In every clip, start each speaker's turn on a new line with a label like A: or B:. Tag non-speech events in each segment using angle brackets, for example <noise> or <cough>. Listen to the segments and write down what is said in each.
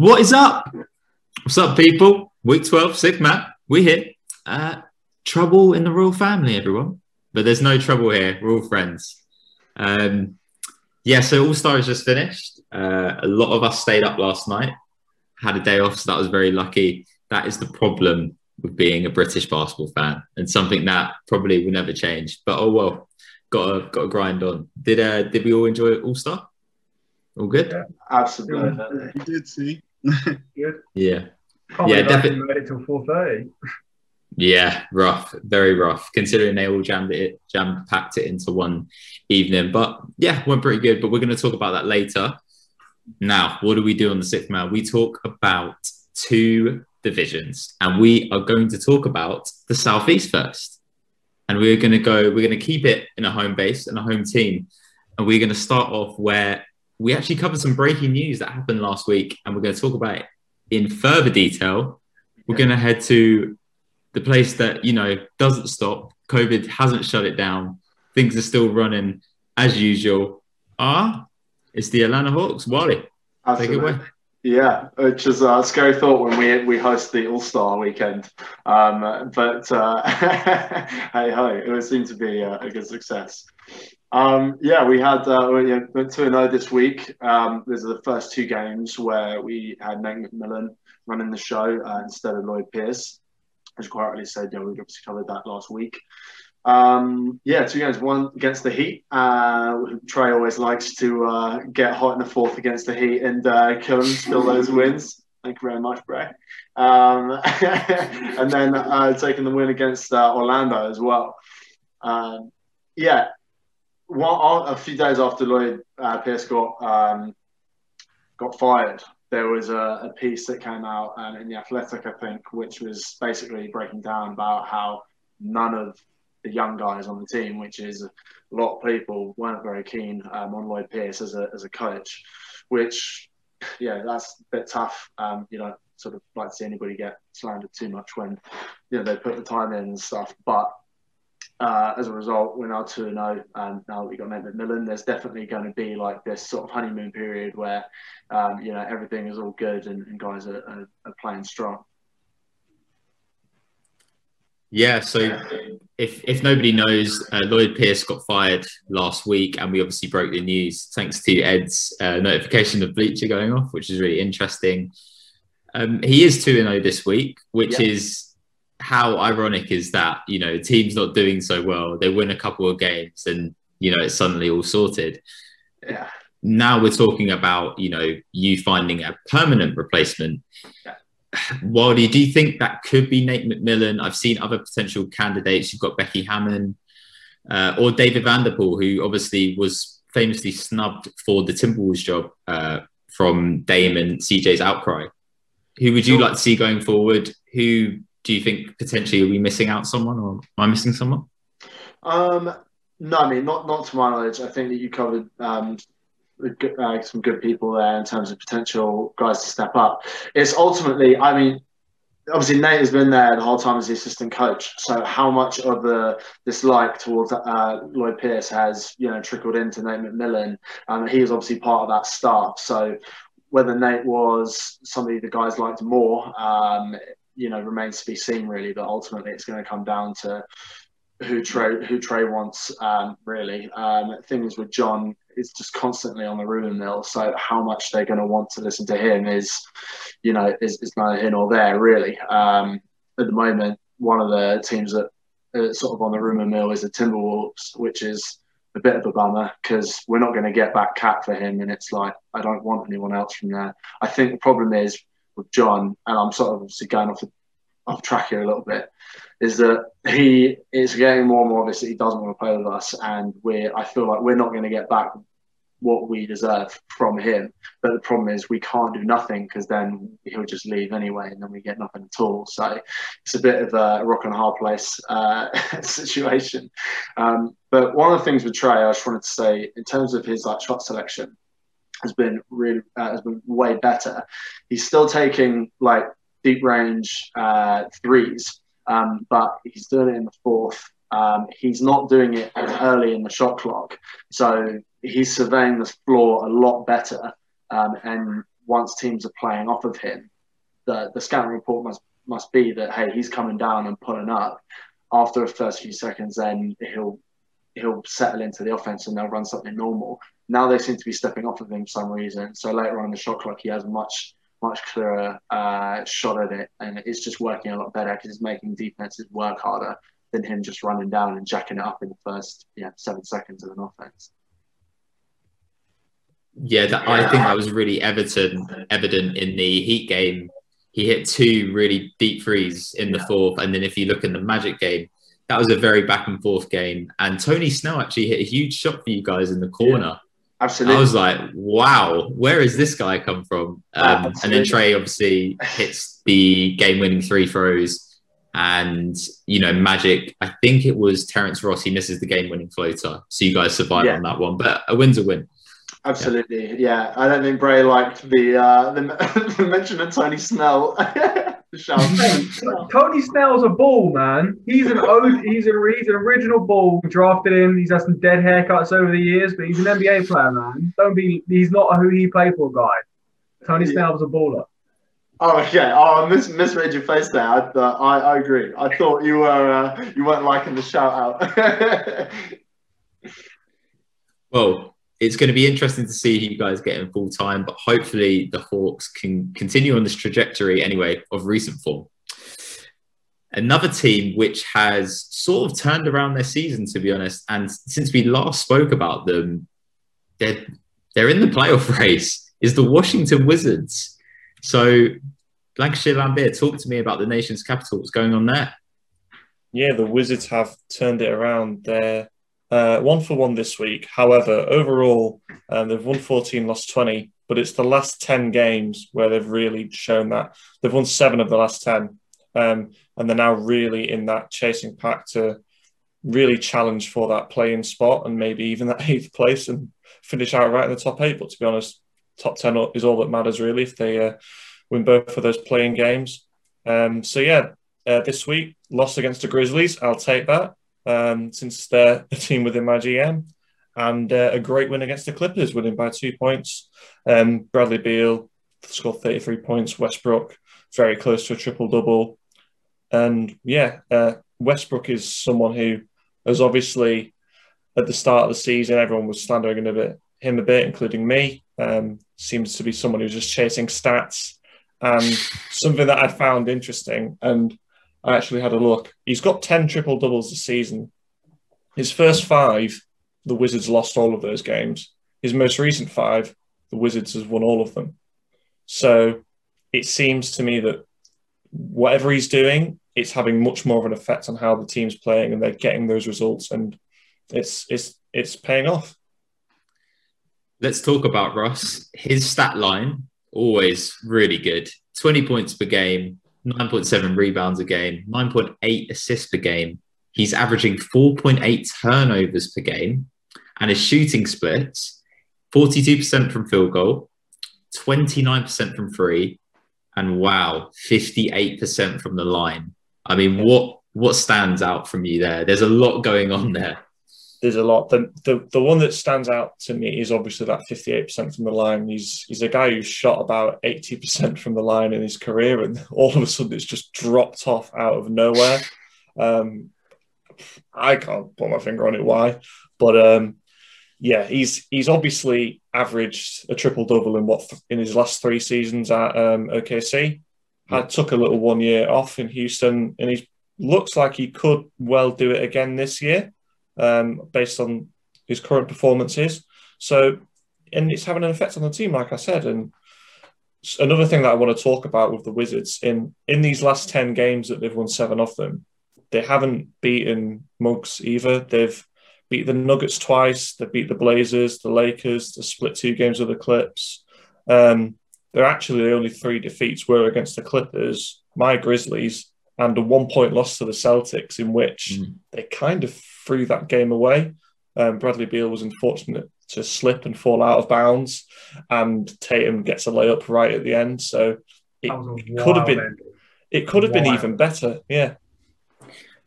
A: What is up? What's up, people? Week 12, sixth man. We hit uh, trouble in the royal family, everyone. But there's no trouble here. We're all friends. Um, yeah, so All Star is just finished. Uh, a lot of us stayed up last night, had a day off, so that was very lucky. That is the problem with being a British basketball fan, and something that probably will never change. But oh well, got to got to grind on. Did uh, did we all enjoy All Star? All good.
B: Yeah, absolutely.
C: You did see. <laughs>
B: Good.
A: Yeah.
B: Can't
A: Yeah,
B: believe I
A: defi-
B: didn't made it till four thirty.
A: Yeah, rough, very rough, considering they all jammed it, jam packed it into one evening. But yeah, went pretty good. But we're going to talk about that later. Now, what do we do on the sixth man? We talk about two divisions, and we are going to talk about the southeast first. And we're going to go. We're going to keep it in a home base and a home team, and we're going to start off where we actually covered some breaking news that happened last week, and we're going to talk about it in further detail. We're going to head to the place that you know doesn't stop. COVID hasn't shut it down. Things are still running as usual. Ah, it's the Atlanta Hawks. Wally, take it
C: Absolutely.
A: away.
C: Yeah, which is a scary thought when we we host the All Star weekend. Um, but uh, <laughs> hey ho, it would seem to be a, a good success. Um, yeah, we had uh, we went two and zero this week. Um, these are the first two games where we had Nate McMillan running the show uh, instead of Lloyd Pierce. As you quite rightly said, yeah, we obviously covered that last week. Um, yeah, two games. One against the Heat. Uh, Trae always likes to uh, get hot in the fourth against the Heat and uh, kill them, steal those <laughs> wins. Thank you very much, Bray. Um, <laughs> and then uh, taking the win against uh, Orlando as well. Um, yeah, one, a few days after Lloyd uh, Pierce got um, got fired, there was a, a piece that came out um, in the Athletic, I think, which was basically breaking down about how none of the young guys on the team, which is a lot of people, weren't very keen um, on Lloyd Pierce as a, as a coach, which, yeah, that's a bit tough. Um, you know, sort of like to see anybody get slandered too much when, you know, they put the time in and stuff. But uh, as a result, we're now 2 0. And now that we got Nate McMillan, there's definitely going to be like this sort of honeymoon period where, um, you know, everything is all good and, and guys are, are, are playing strong.
A: Yeah, so if if nobody knows, uh, Lloyd Pierce got fired last week, and we obviously broke the news thanks to Ed's uh, notification of Bleacher going off, which is really interesting. Um, he is two and zero this week, which
C: Yeah.
A: is how ironic is that? You know, team's not doing so well. They win a couple of games, and you know it's suddenly all sorted.
C: Yeah.
A: Now we're talking about you know you finding a permanent replacement.
C: Yeah.
A: Wally, do you think that could be Nate McMillan? I've seen other potential candidates. You've got Becky Hammon uh, or David Vanderpool, who obviously was famously snubbed for the Timberwolves job uh, from Dame and CJ's outcry. Who would you like to see going forward? Who do you think potentially are we missing out someone, or am I missing someone?
C: Um, no, I mean, not not to my knowledge. I think that you covered um, uh, some good people there in terms of potential guys to step up. It's ultimately, I mean, obviously Nate has been there the whole time as the assistant coach. So how much of the dislike towards uh, Lloyd Pierce has you know trickled into Nate McMillan? Um, he was obviously part of that staff. So whether Nate was somebody the guys liked more, um, you know, remains to be seen really. But ultimately, it's going to come down to who Trae who Trae wants um, really. Um, things with John is just constantly on the rumor mill. So how much they're going to want to listen to him is, you know, is, is neither here nor there really. Um, at the moment, one of the teams that are sort of on the rumor mill is the Timberwolves, which is a bit of a bummer because we're not going to get back KAT for him, and it's like I don't want anyone else from there. I think the problem is with John, and I'm sort of obviously going off the, off track here a little bit, is that he is getting more and more obvious that he doesn't want to play with us, and we're I feel like we're not going to get back what we deserve from him. But the problem is we can't do nothing because then he'll just leave anyway, and then we get nothing at all. So it's a bit of a rock and a hard place uh, <laughs> situation. Um, but one of the things with Trae, I just wanted to say, in terms of his like shot selection, has been really uh, has been way better. He's still taking like deep range uh, threes, um, but he's doing it in the fourth. Um, he's not doing it as early in the shot clock, so he's surveying the floor a lot better. Um, and once teams are playing off of him, the the scouting report must must be that hey, he's coming down and pulling up. After the first few seconds, then he'll he'll settle into the offense and they'll run something normal. Now they seem to be stepping off of him for some reason. So later on in the shot clock, he has much much clearer uh, shot at it, and it's just working a lot better because it's making defenses work harder than him just running down and jacking it up in the first yeah seven seconds of an offense.
A: Yeah, that, I think that was really evident evident in the Heat game. He hit two really deep threes in the fourth, and then if you look in the Magic game, that was a very back and forth game. And Tony Snell actually hit a huge shot for you guys in the corner.
C: Absolutely.
A: I was like, wow, where has this guy come from? Um, and then. Trae obviously hits the game winning three throws. And, you know, Magic, I think it was Terrence Ross, he misses the game winning floater. So you guys survive
C: Yeah.
A: on that one. But a win's a win.
C: Absolutely, yeah. I don't think Bray liked the uh, the, <laughs> the mention of Tony Snell. <laughs> Shout.
B: Tony Snell's a ball, man. He's an o- he's a he's an original ball. Drafted in. He's had some dead haircuts over the years, but he's an NBA player, man. Don't be. He's not a who he played for guy. Tony
C: Yeah.
B: Snell's a baller.
C: Oh, okay. Oh, I mis- misread your face there. I, uh, I I agree. I thought you were uh, you weren't liking the shout out. <laughs>
A: Well, it's going to be interesting to see who you guys get in full time, but hopefully the Hawks can continue on this trajectory anyway of recent form. Another team which has sort of turned around their season, to be honest, and since we last spoke about them, they're they're in the playoff <laughs> race. Is the Washington Wizards? So, Lancashire Lambert, talk to me about the nation's capital. What's going on there?
D: Yeah, the Wizards have turned it around. They're uh, one for one this week. However, overall, um, they've won 14, lost 20, but it's the last 10 games where they've really shown that. They've won seven of the last 10, um, and they're now really in that chasing pack to really challenge for that play-in spot and maybe even that <laughs> eighth place and finish out right in the top eight. But to be honest, top 10 is all that matters really if they uh, win both of those play-in games. Um, so, yeah, uh, this week, lost against the Grizzlies. I'll take that um, since they're a team within my GM. And uh, a great win against the Clippers, winning by two points. Um, Bradley Beal scored 33 points. Westbrook, very close to a triple double. And yeah, uh, Westbrook is someone who has obviously, at the start of the season, everyone was slandering him a bit, him a bit including me. Um, seems to be someone who's just chasing stats. And something that I'd found interesting, and I actually had a look. He's got 10 triple doubles this season. His first five, the Wizards lost all of those games. His most recent five, the Wizards has won all of them. So it seems to me that whatever he's doing, it's having much more of an effect on how the team's playing and they're getting those results and it's it's it's paying off.
A: Let's talk about Russ. His stat line, always really good 20 points per game, 9.7 rebounds a game, 9.8 assists per game. He's averaging 4.8 turnovers per game, and his shooting splits 42% from field goal, 29% from free, and wow, 58% from the line. I mean, what what stands out from you there? There's a lot going on there.
D: There's a lot. The, the the one that stands out to me is obviously that 58% from the line. He's he's a guy who's shot about 80% from the line in his career, and <laughs> all of a sudden it's just dropped off out of nowhere. Um, I can't put my finger on it why, but um, yeah, he's he's obviously averaged a triple double in what in his last three seasons at um, OKC. I took a little one year off in Houston, and he looks like he could well do it again this year um, based on his current performances. So, and it's having an effect on the team, like I said. And another thing that I want to talk about with the Wizards in in these last ten games that they've won seven of them, they haven't beaten mugs either. They've beat the Nuggets twice. They beat the Blazers, the Lakers. They split two games with the Clips. Um, they're actually the only three defeats were against the Clippers, my Grizzlies, and a one point loss to the Celtics, in which
A: Mm.
D: they kind of threw that game away. Um, Bradley Beal was unfortunate to slip and fall out of bounds, and Tatum gets a layup right at the end. So it
B: That was a
D: could have been
B: ending.
D: it could have been even better. Yeah,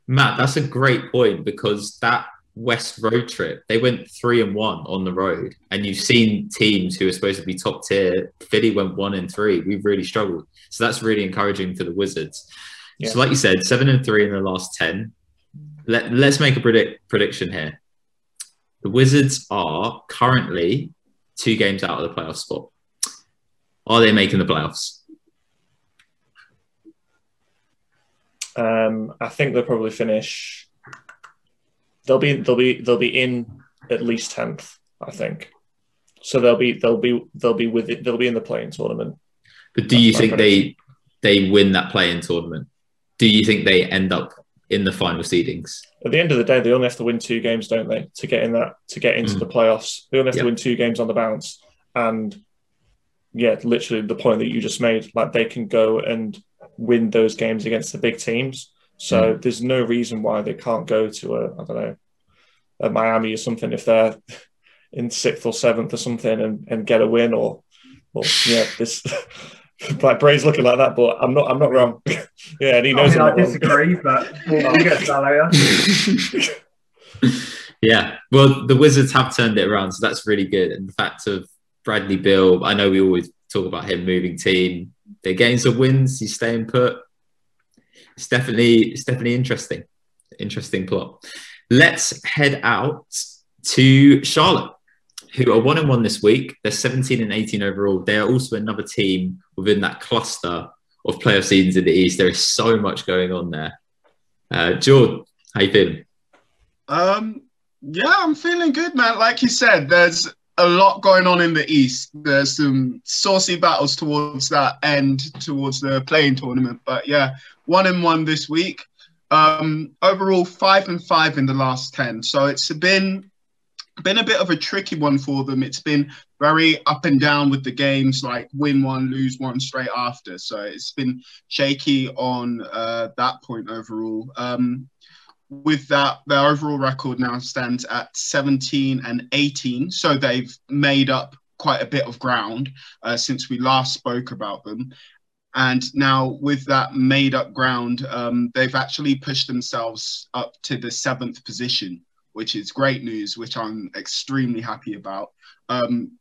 A: Matt, that's a great point because that West road trip, they went three and one on the road, and you've seen teams who are supposed to be top tier. Philly went one and three. We've really struggled, so that's really encouraging for the Wizards.
D: Yeah.
A: So, like you said, seven and three in the last ten. Let Let's make a predict prediction here. The Wizards are currently two games out of the playoff spot. Are they making the playoffs?
D: Um, I think they'll probably finish. They'll be they'll be they'll be in at least tenth. I think. So they'll be they'll be they'll be with it. They'll be in the play-in tournament.
A: But do
D: That's
A: you think they they win that play-in tournament? Do you think they end up in the final seedings?
D: At the end of the day, they only have to win two games, don't they, to get in that to get into
A: Mm.
D: the playoffs? They only have
A: Yep.
D: to win two games on the bounce, and yeah, literally the point that you just made, like they can go and win those games against the big teams. So there's no reason why they can't go to a I don't know a Miami or something if they're in sixth or seventh or something and, and get a win or or yeah this. <laughs> <laughs> Like Bray's looking like that, but I'm not. I'm not wrong. <laughs> yeah, and he knows. I'm
B: I
D: not wrong.
B: disagree, but I'll get to that later.
A: yeah. Well, the Wizards have turned it around, so that's really good. And the fact of Bradley Beal, I know we always talk about him moving team. They're getting some wins. He's staying put. It's definitely it's definitely interesting. Interesting plot. Let's head out to Charlotte, who are one and one this week. They're 17 and 18 overall. They are also another team within that cluster of playoff seasons in the East. There is so much going on there. Uh, George, how you feeling?
E: Um, yeah, I'm feeling good, man. Like you said, there's a lot going on in the East. There's some saucy battles towards that end, towards the play-in tournament. But yeah, one and one this week. Um, overall, five and five in the last ten. So it's been been a bit of a tricky one for them. It's been very up and down with the games, like win one, lose one straight after. So it's been shaky on uh, that point overall. Um, with that, their overall record now stands at 17 and 18. So they've made up quite a bit of ground uh, since we last spoke about them. And now, with that made up ground, um, they've actually pushed themselves up to the seventh position, which is great news, which I'm extremely happy about. Um,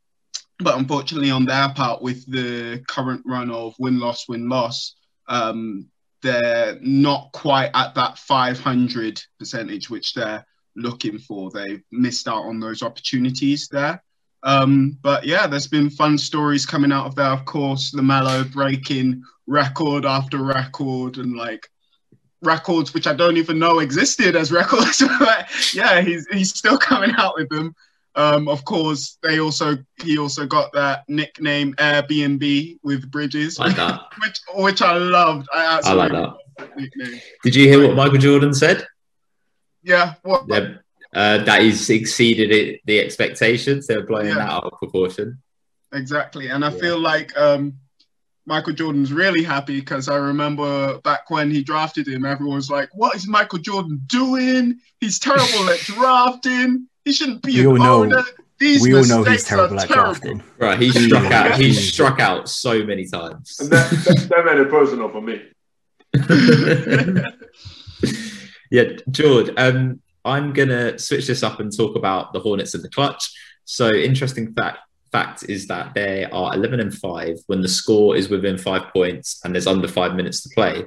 E: but unfortunately, on their part, with the current run of win loss, win loss, um, they're not quite at that 500 percentage which they're looking for. They've missed out on those opportunities there. Um, but yeah, there's been fun stories coming out of there. Of course, the LaMelo breaking record after record and like records which I don't even know existed as records. <laughs> but yeah, he's he's still coming out with them. Um, of course, they also he also got that nickname Airbnb with Bridges,
A: Like that. <laughs>
E: which which I loved. I absolutely I
A: like that.
E: that nickname.
A: Did you hear what Michael Jordan said?
E: Yeah, what?
A: That, uh, that he's exceeded it, the expectations. They're blowing
E: Yeah.
A: that out of proportion.
E: Exactly. And I
A: Yeah.
E: feel like um, Michael Jordan's really happy because I remember back when he drafted him, everyone was like, What is Michael Jordan doing? He's terrible at drafting. He shouldn't be
F: We
E: an
F: all know-
E: owner. These
F: we all know he's terrible at
E: terrible."
F: drafting.
A: Right, he
F: He
A: struck out. He
F: He
A: struck out so many times.
G: And that, that, that made it personal for me. <laughs>
A: yeah, George. Um, I'm gonna switch this up and talk about the Hornets and the clutch. So, interesting fact fact is that they are 11 and five when the score is within five points and there's under five minutes to play.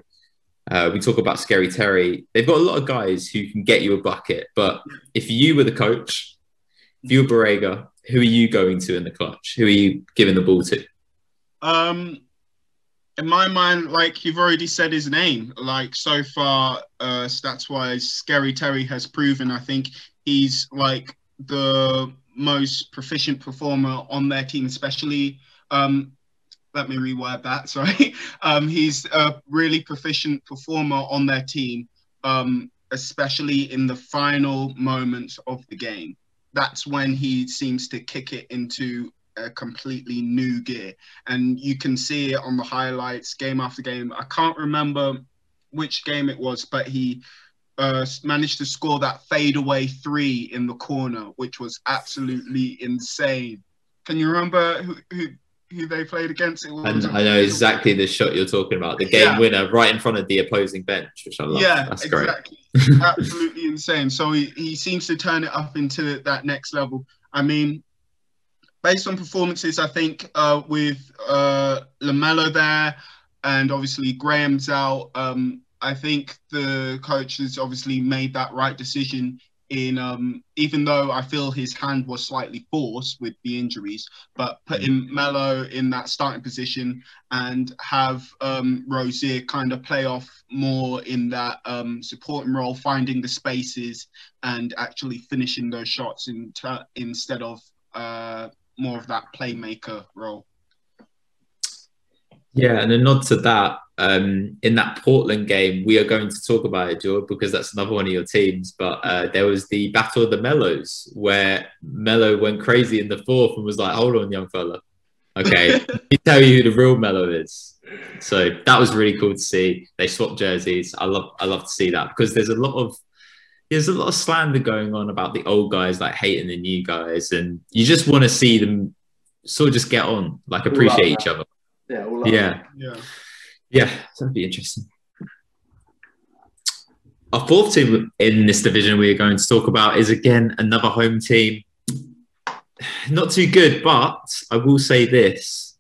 A: Uh, we talk about Scary Terry. They've got a lot of guys who can get you a bucket, but if you were the coach, if you were Borrego, who are you going to in the clutch? Who are you giving the ball to?
E: Um, in my mind, like you've already said his name. Like so far, uh, stats wise, Scary Terry has proven. I think he's like the most proficient performer on their team, especially. Um, let me reword that. <laughs> Sorry. Um, he's a really proficient performer on their team, um, especially in the final moments of the game. That's when he seems to kick it into a completely new gear and you can see it on the highlights game after game. I can't remember which game it was, but he uh, managed to score that fadeaway three in the corner, which was absolutely insane. Can you remember who, who who they played against. It was
A: And I know exactly the shot you're talking about, the game
E: Yeah.
A: winner right in front of the opposing bench, which I love.
E: Yeah,
A: That's great. <laughs>
E: Absolutely insane. So he, he seems to turn it up into that next level. I mean, based on performances, I think uh, with uh, LaMelo there, and obviously Graham's out. Um, I think the coach has obviously made that right decision. In um, even though I feel his hand was slightly forced with the injuries, but putting Melo in that starting position and have um, Rozier kind of play off more in that um, supporting role, finding the spaces and actually finishing those shots in ter- instead of uh, more of that playmaker role.
A: Yeah, and a nod to that. Um, in that Portland game, we are going to talk about it, George, because that's another one of your teams. But uh, there was the battle of the Melos, where Melo went crazy in the fourth and was like, "Hold on, young fella. Okay, <laughs> let me tell you who the real Melo is." So that was really cool to see. They swapped jerseys. I love, I love to see that because there's a lot of there's a lot of slander going on about the old guys like hating the new guys, and you just want to see them sort of just get on, like appreciate each other.
C: Yeah.
A: Yeah.
E: Yeah.
A: Yeah, that'd be interesting. Our fourth team in this division we are going to talk about is again another home team. Not too good, but I will say this: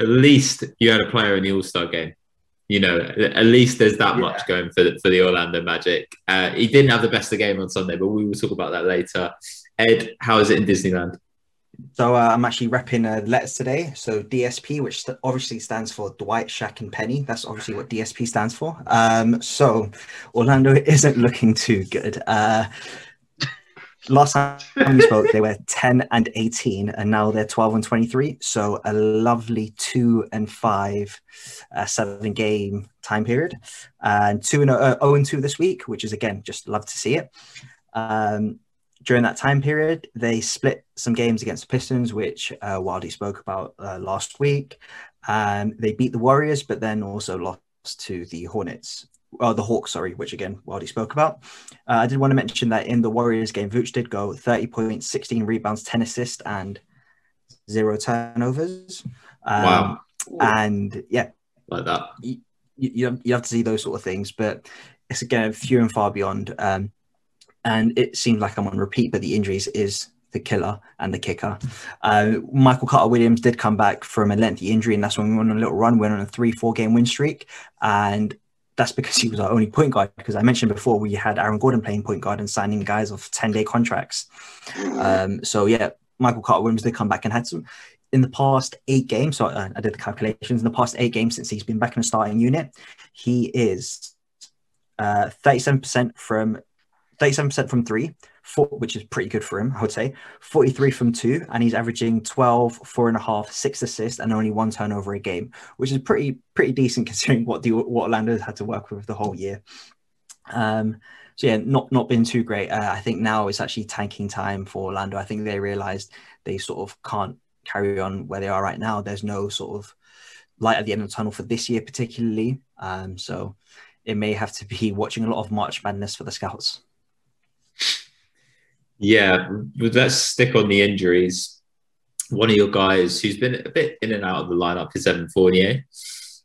A: at least you had a player in the All Star game. You know, at least there's that
C: Yeah.
A: much going for the, for the Orlando Magic. Uh, he didn't have the best of game on Sunday, but we will talk about that later. Ed, how is it in Disneyland?
F: So uh, I'm actually repping uh, letters today. So DSP, which st- obviously stands for Dwight, Shaq, and Penny. That's obviously what DSP stands for. Um, so Orlando <laughs> isn't looking too good. Uh, last time we spoke, they were <laughs> 10 and 18, and now they're 12 and 23. So a lovely two and five, uh, seven game time period, and two and uh, 0 and two this week, which is again just love to see it. Um, during that time period, they split some games against the Pistons, which uh, Wildy spoke about uh, last week. Um, they beat the Warriors, but then also lost to the Hornets. Oh, the Hawks, sorry, which again, Wildy spoke about. Uh, I did want to mention that in the Warriors game, Vooch did go 30 points, 16 rebounds, 10 assists, and zero turnovers. Um,
A: Wow.
F: And yeah,
A: Like that.
F: you, you, have, you have to see those sort of things, but it's again few and far beyond. Um, and it seems like I'm on repeat, but the injuries is the killer and the kicker. Uh, Michael Carter Williams did come back from a lengthy injury, and that's when we went on a little run. We went on a three, four game win streak, and that's because he was our only point guard. Because I mentioned before, we had Aaron Gordon playing point guard and signing guys off 10 day contracts. Um, so yeah, Michael Carter Williams did come back and had some in the past eight games. So uh, I did the calculations in the past eight games since he's been back in the starting unit. He is uh, 37% from 37% from three, four, which is pretty good for him, I would say. 43 from two, and he's averaging 12, four and a half, six assists, and only one turnover a game, which is pretty pretty decent <laughs> considering what the what Orlando had to work with the whole year. Um, so yeah, not not been too great. Uh, I think now it's actually tanking time for Orlando. I think they realized they sort of can't carry on where they are right now. There's no sort of light at the end of the tunnel for this year, particularly. Um, so it may have to be <laughs> watching a lot of March Madness for the scouts.
A: Yeah, let's stick on the injuries. One of your guys who's been a bit in and out of the lineup is Evan Fournier.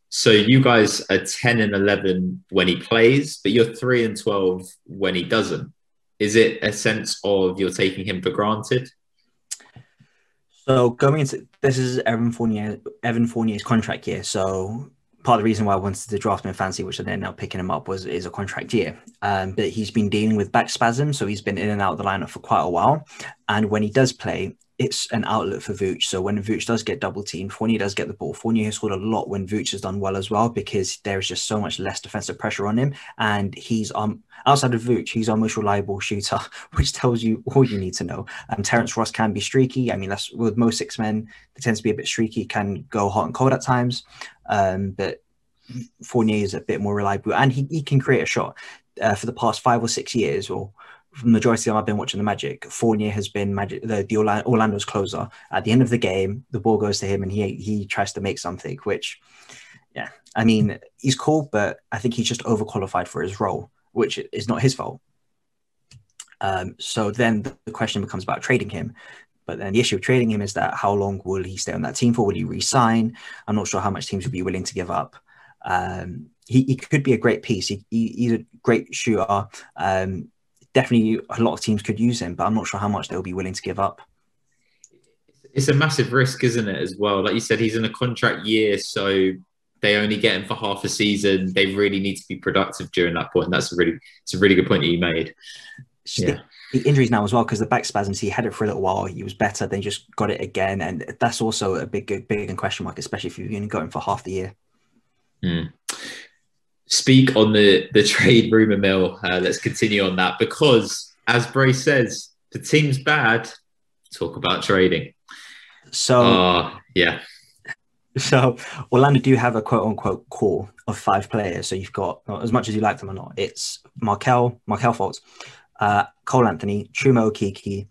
A: So you guys are 10 and 11 when he plays, but you're 3 and 12 when he doesn't. Is it a sense of you're taking him for granted?
F: So going into this is Evan Fournier, Evan Fournier's contract year. So part of the reason why I wanted to draft him in fancy, which I ended up picking him up, was is a contract year. Um, but he's been dealing with back spasms, so he's been in and out of the lineup for quite a while. And when he does play, it's an outlet for Vooch. So when Vooch does get double teamed, Fournier does get the ball. Fournier has scored a lot when Vooch has done well as well because there is just so much less defensive pressure on him. And he's um outside of Vooch, he's our most reliable shooter, <laughs> which tells you all you need to know. Um, Terrence Ross can be streaky. I mean, that's with most six men, they tend to be a bit streaky, can go hot and cold at times. Um, but Fournier is a bit more reliable and he, he can create a shot. Uh, for the past five or six years, or the majority of time I've been watching the Magic, Fournier has been Magic, the, the Orla- Orlando's closer. At the end of the game, the ball goes to him and he he tries to make something, which, yeah, I mean, he's cool, but I think he's just overqualified for his role, which is not his fault. Um, so then the question becomes about trading him. But then the issue of trading him is that how long will he stay on that team for? Will he resign? I'm not sure how much teams will be willing to give up. Um, he, he could be a great piece. He, he, he's a great shooter. Um, definitely, a lot of teams could use him, but I'm not sure how much they'll be willing to give up.
A: It's a massive risk, isn't it? As well, like you said, he's in a contract year, so they only get him for half a season. They really need to be productive during that point. That's a really, it's a really good point that you made.
F: Yeah. The, the injuries now as well, because the back spasms, he had it for a little while. He was better, then just got it again, and that's also a big, big question mark, especially if you've only got him for half the year.
A: Hmm. Speak on the the trade rumor mill. Uh, let's continue on that because, as Bray says, the team's bad. Talk about trading.
F: So,
A: uh, yeah.
F: So Orlando do have a quote unquote core of five players. So you've got as much as you like them or not, it's Markelle, Markelle Fultz, uh, Cole Anthony, Chuma Okeke,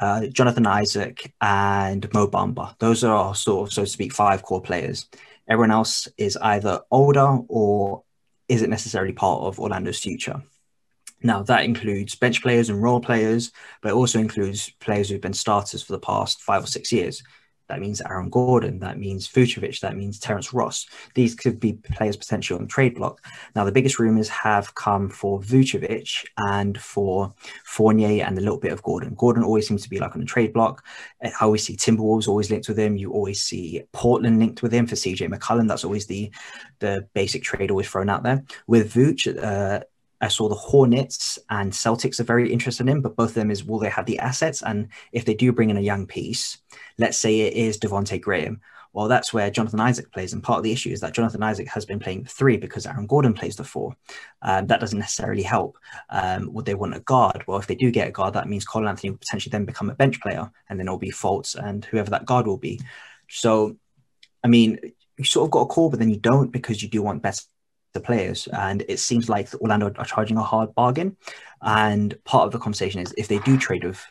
F: uh, Jonathan Isaac, and Mo Bamba. Those are our sort of, so to speak, five core players. Everyone else is either older or isn't necessarily part of Orlando's future. Now, that includes bench players and role players, but it also includes players who've been starters for the past five or six years. That means Aaron Gordon. That means Vucevic. That means Terrence Ross. These could be players potentially on trade block. Now, the biggest rumors have come for Vucevic and for Fournier and a little bit of Gordon. Gordon always seems to be like on the trade block. I always see Timberwolves always linked with him. You always see Portland linked with him for CJ McCollum. That's always the the basic trade always thrown out there. With Vuce, uh, I saw the Hornets and Celtics are very interested in, but both of them is will they have the assets? And if they do bring in a young piece, let's say it is Devonte Graham, well, that's where Jonathan Isaac plays. And part of the issue is that Jonathan Isaac has been playing three because Aaron Gordon plays the four. Um, that doesn't necessarily help. Um, would they want a guard? Well, if they do get a guard, that means Colin Anthony will potentially then become a bench player, and then it'll be Fultz and whoever that guard will be. So, I mean, you sort of got a call, but then you don't because you do want better the players. And it seems like Orlando are charging a hard bargain. And part of the conversation is if they do trade with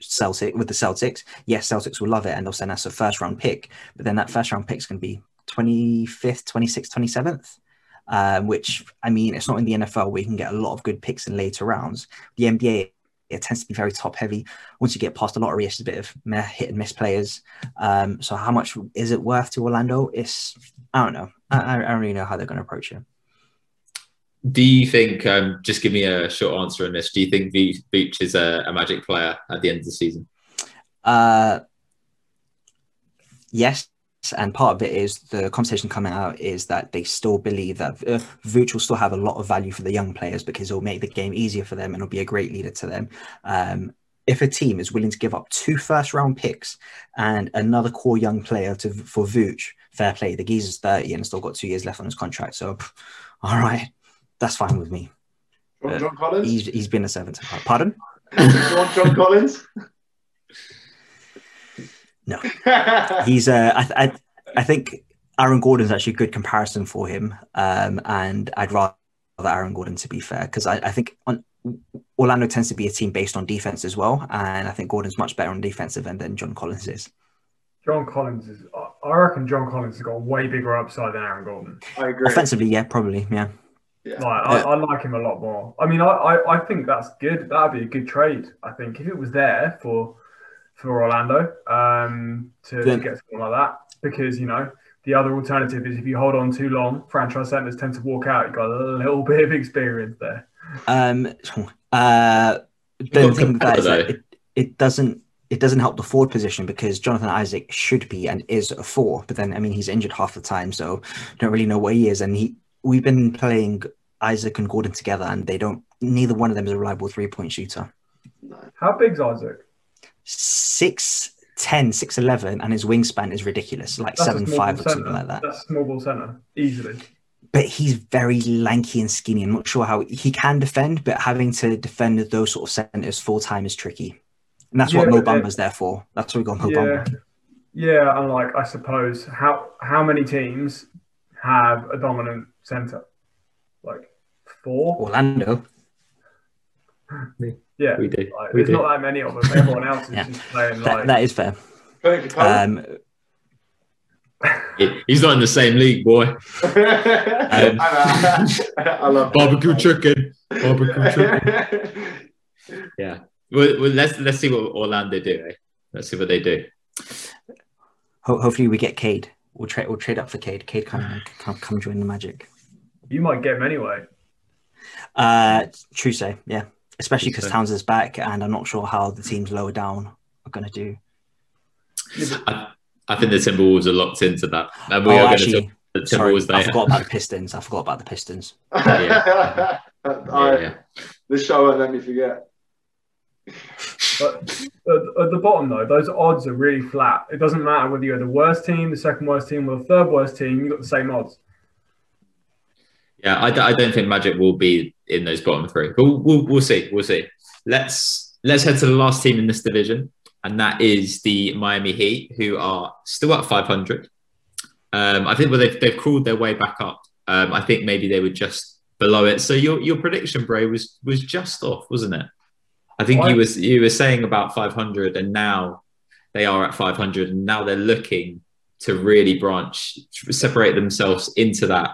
F: Celtic with the Celtics, yes, Celtics will love it and they'll send us a first round pick. But then that first round pick is going to be 25th, 26th, 27th. Um, which I mean, it's not in the NFL where you can get a lot of good picks in later rounds. The NBA it tends to be very top heavy. Once you get past the lottery, it's a bit of meh, hit and miss players. Um, so how much is it worth to Orlando? It's I don't know. I, I don't really know how they're going to approach it.
A: Do you think? Um, just give me a short answer on this. Do you think Vooch is a, a, magic player at the end of the season?
F: Uh, yes, and part of it is the conversation coming out is that they still believe that uh, Vooch will still have a lot of value for the young players because it'll make the game easier for them and it'll be a great leader to them. Um, if a team is willing to give up two first round picks and another core young player to for Vooch, fair play. The geezer's 30 and still got two years left on his contract. So, <laughs> all right, that's fine with me.
C: John, John Collins?
F: He's, he's been a seven. Pardon?
C: Want John Collins? <laughs>
F: No. <laughs> he's, uh, I, I, I think Aaron Gordon's actually a good comparison for him. Um, and I'd rather Aaron Gordon to be fair, because I, I think on, Orlando tends to be a team based on defense as well. And I think Gordon's much better on defensive end than John Collins is.
B: John Collins is. I reckon John Collins has got way bigger upside than Aaron Gordon.
C: I agree.
F: Offensively, yeah, probably, yeah.
B: Yeah. Like, I, I, like him a lot more. I mean, I, I, I think that's good. That'd be a good trade. I think if it was there for for Orlando um, to, to get something like that, because you know the other alternative is if you hold on too long, franchise centers tend to walk out. You've got a little <laughs> bit of experience there.
F: Um, uh, the thing that is that it, it doesn't it doesn't help the forward position because Jonathan Isaac should be and is a four, but then I mean he's injured half the time, so don't really know where he is. And he we've been playing Isaac and Gordon together, and they don't. Neither one of them is a reliable three point shooter.
B: How big's Isaac?
F: Six 10, 6'11, and his wingspan is ridiculous, like
B: That's
F: seven five or something like that.
B: That's small ball center, easily.
F: But he's very lanky and skinny. I'm not sure how he can defend, but having to defend those sort of centers full time is tricky. And that's yeah, what Mo Bamba's there for. That's what we got Mo
B: yeah,
F: Bamba.
B: Yeah, and like I suppose how how many teams have a dominant center? Like four.
F: Orlando. <laughs>
B: Yeah,
A: we do.
B: Like,
A: we
B: there's
A: do.
B: not that many of them. Everyone else is
F: Yeah.
B: just playing
F: That,
B: like.
F: that is fair. Um,
A: He's not in the same league, boy. <laughs>
C: Um, I love
A: Barbecue chicken. Barbecue <laughs> chicken. Yeah. Well, well, let's let's see what Orlando do. Eh? Let's see what they do.
F: Ho- hopefully, we get Cade. We'll trade. We'll trade up for Cade. Cade come come, come join the Magic.
B: You might get him anyway.
F: Uh, true say, yeah. Especially because
A: True say.
F: Towns is back, and I'm not sure how the teams lower down are going to do.
A: I, I think the Timberwolves are locked into that, and we
F: oh,
A: are going
F: actually,
A: to talk about the
F: sorry,
A: Timberwolves
F: I forgot about the <laughs> Pistons. I forgot about the Pistons. <laughs>
A: Yeah.
C: I-
A: Yeah, yeah.
C: This show won't let me forget.
B: But at, at the bottom, though, those odds are really flat. It doesn't matter whether you're the worst team, the second worst team, or the third worst team. You've got the same odds.
A: Yeah, I, d- I don't think Magic will be in those bottom three, but we'll, we'll, we'll see. We'll see. Let's let's head to the last team in this division, and that is the Miami Heat, who are still at 500. Um, I think well, they've, they've crawled their way back up. Um, I think maybe they were just below it. So your your prediction, Bray, was was just off, wasn't it? I think
B: Why-
A: you was you were saying about 500, and now they are at 500, and now they're looking to really branch, separate themselves into that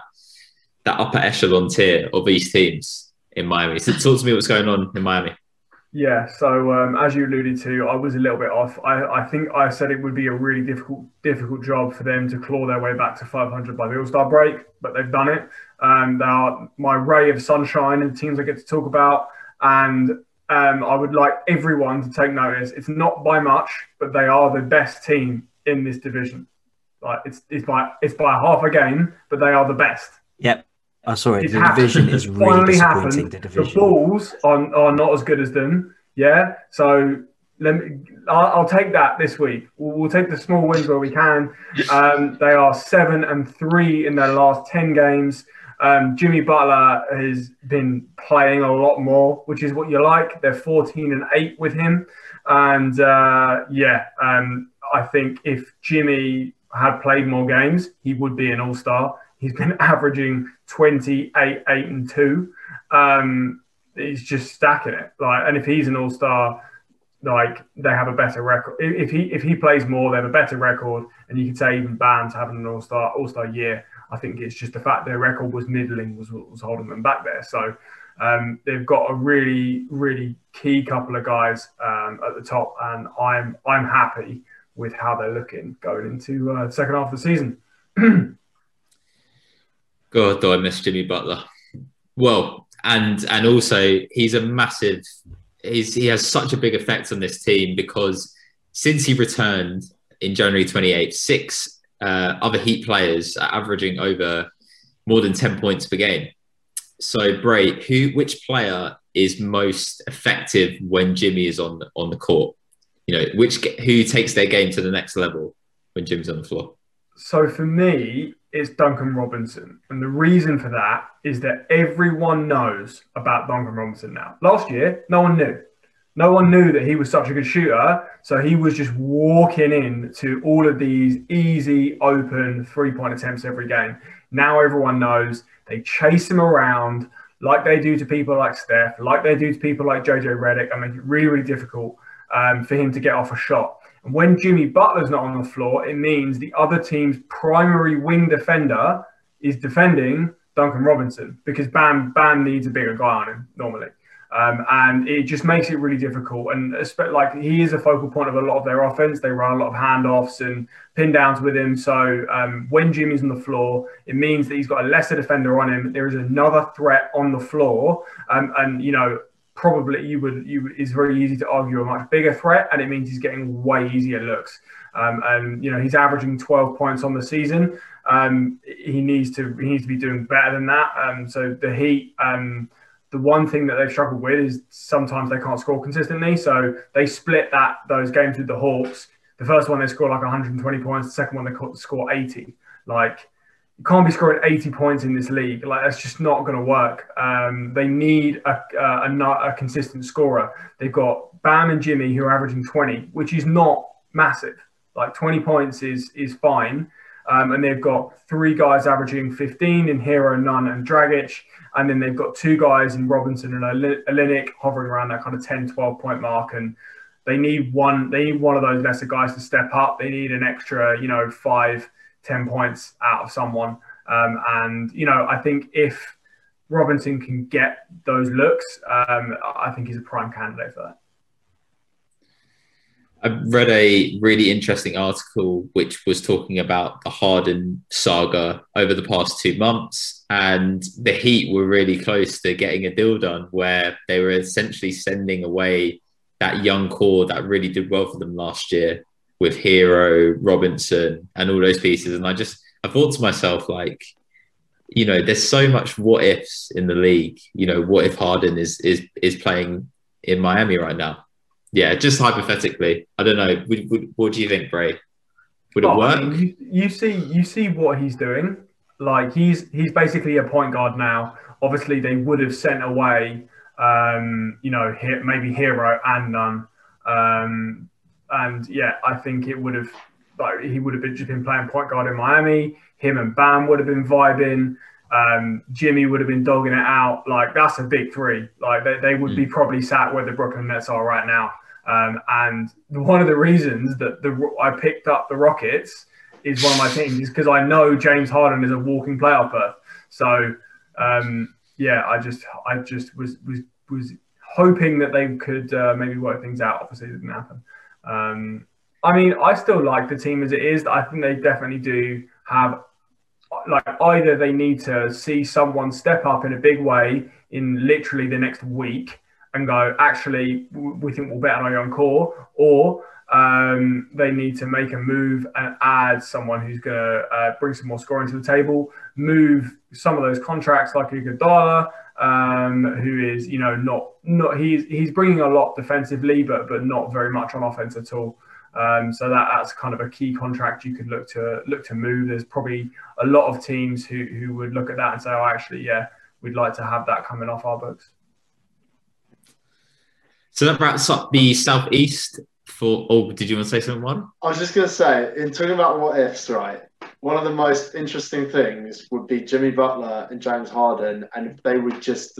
A: that upper echelon tier of these teams in Miami. So talk to me what's going on in Miami.
B: Yeah, so um, as you alluded to, I was a little bit off. I, I think I said it would be a really difficult difficult job for them to claw their way back to 500 by the All Star break, but they've done it. Um, they are my ray of sunshine and teams I get to talk about. And um, I would like everyone to take notice. It's not by much, but they are the best team in this division. Like it's it's by it's by half a game, but they are the best.
F: Yep. Oh, sorry.
B: It's
F: the
B: happened.
F: division is really
B: finally
F: disappointing.
B: happened.
F: The
B: The
F: division.
B: Bulls are, are not as good as them. Yeah. So let me. I'll, I'll take that this week. We'll, we'll take the small wins where we can. Um, they are seven and three in their last ten games. Um, Jimmy Butler has been playing a lot more, which is what you like. They're 14 and 8 with him. And uh, yeah, um, I think if Jimmy had played more games, he would be an all star. He's been <laughs> averaging 28, 8, and 2. Um, he's just stacking it. Like, and if he's an all star, like they have a better record. If he if he plays more, they have a better record. And you could say even Bam's having an all star all star year. I think it's just the fact their record was middling was was holding them back there. So um, they've got a really really key couple of guys um, at the top, and I'm I'm happy with how they're looking going into uh, second half of the season. <clears throat>
A: God, do I miss Jimmy Butler? Well, and and also he's a massive. He's he has such a big effect on this team because since he returned in January 28th, six uh, other Heat players are averaging over more than 10 points per game. So, Bray, who which player is most effective when Jimmy is on on the court? You know, which who takes their game to the next level when Jimmy's on the floor?
B: So for me, it's Duncan Robinson. And the reason for that is that everyone knows about Duncan Robinson now. Last year, no one knew. No one knew that he was such a good shooter. So he was just walking in to all of these easy, open three point attempts every game. Now everyone knows. They chase him around like they do to people like Steph, like they do to people like JJ Redick, and make it really, really difficult um, for him to get off a shot. And when Jimmy Butler's not on the floor, it means the other team's primary wing defender is defending Duncan Robinson because Bam Bam needs a bigger guy on him normally. Um, and it just makes it really difficult. And like he is a focal point of a lot of their offense. They run a lot of handoffs and pin downs with him. So um, when Jimmy's on the floor, it means that he's got a lesser defender on him. There is another threat on the floor, um, and you know probably you would you is very easy to argue a much bigger threat, and it means he's getting way easier looks. Um, and you know he's averaging 12 points on the season. Um, he needs to he needs to be doing better than that. Um, so the Heat. Um, the one thing that they've struggled with is sometimes they can't score consistently. So they split that those games with the Hawks. The first one they score like 120 points. The second one they co- score 80. Like you can't be scoring 80 points in this league. Like that's just not going to work. Um, they need a, a, a, a consistent scorer. They've got Bam and Jimmy who are averaging 20, which is not massive. Like 20 points is is fine. Um, and they've got three guys averaging 15 in Herro, Nunn, and Dragic. And then they've got two guys in Robinson and Olynyk hovering around that kind of 10, 12 point mark. And they need one, they need one of those lesser guys to step up. They need an extra, you know, five, 10 points out of someone. Um, and, you know, I think if Robinson can get those looks, um, I think he's a prime candidate for that.
A: I read a really interesting article which was talking about the Harden saga over the past two months, and the Heat were really close to getting a deal done where they were essentially sending away that young core that really did well for them last year with Herro, Robinson, and all those pieces. And I just I thought to myself, like, you know, there's so much what ifs in the league. You know, what if Harden is is is playing in Miami right now? Yeah, just hypothetically. I don't know. Would, would, what do you think, Bray? Would it work?
B: I mean, you, you see, you see what he's doing. Like he's he's basically a point guard now. Obviously, they would have sent away, um, you know, maybe Herro and Nunn. Um, and yeah, I think it would have like he would have been just been playing point guard in Miami. Him and Bam would have been vibing. Um, Jimmy would have been dogging it out. Like that's a big three. Like they, they would be probably sat where the Brooklyn Nets are right now. Um, and one of the reasons that the I picked up the Rockets is one of my teams is because I know James Harden is a walking playoff berth. So um, yeah, I just I just was was was hoping that they could uh, maybe work things out. Obviously, it didn't happen. Um, I mean, I still like the team as it is. I think they definitely do have like either they need to see someone step up in a big way in literally the next week and go, actually, we think we'll bet on our young core, or um, they need to make a move and add someone who's going to uh, bring some more scoring to the table, move some of those contracts like Iguodala, um, who is, you know, not not he's he's bringing a lot defensively, but but not very much on offense at all. Um, so that, that's kind of a key contract you could look to look to move. There's probably a lot of teams who who would look at that and say, oh, actually, yeah, we'd like to have that coming off our books.
A: So that wraps up the southeast. For oh, did you want to say something? One.
C: I was just going to say, in talking about what ifs, right? One of the most interesting things would be Jimmy Butler and James Harden, and if they would just,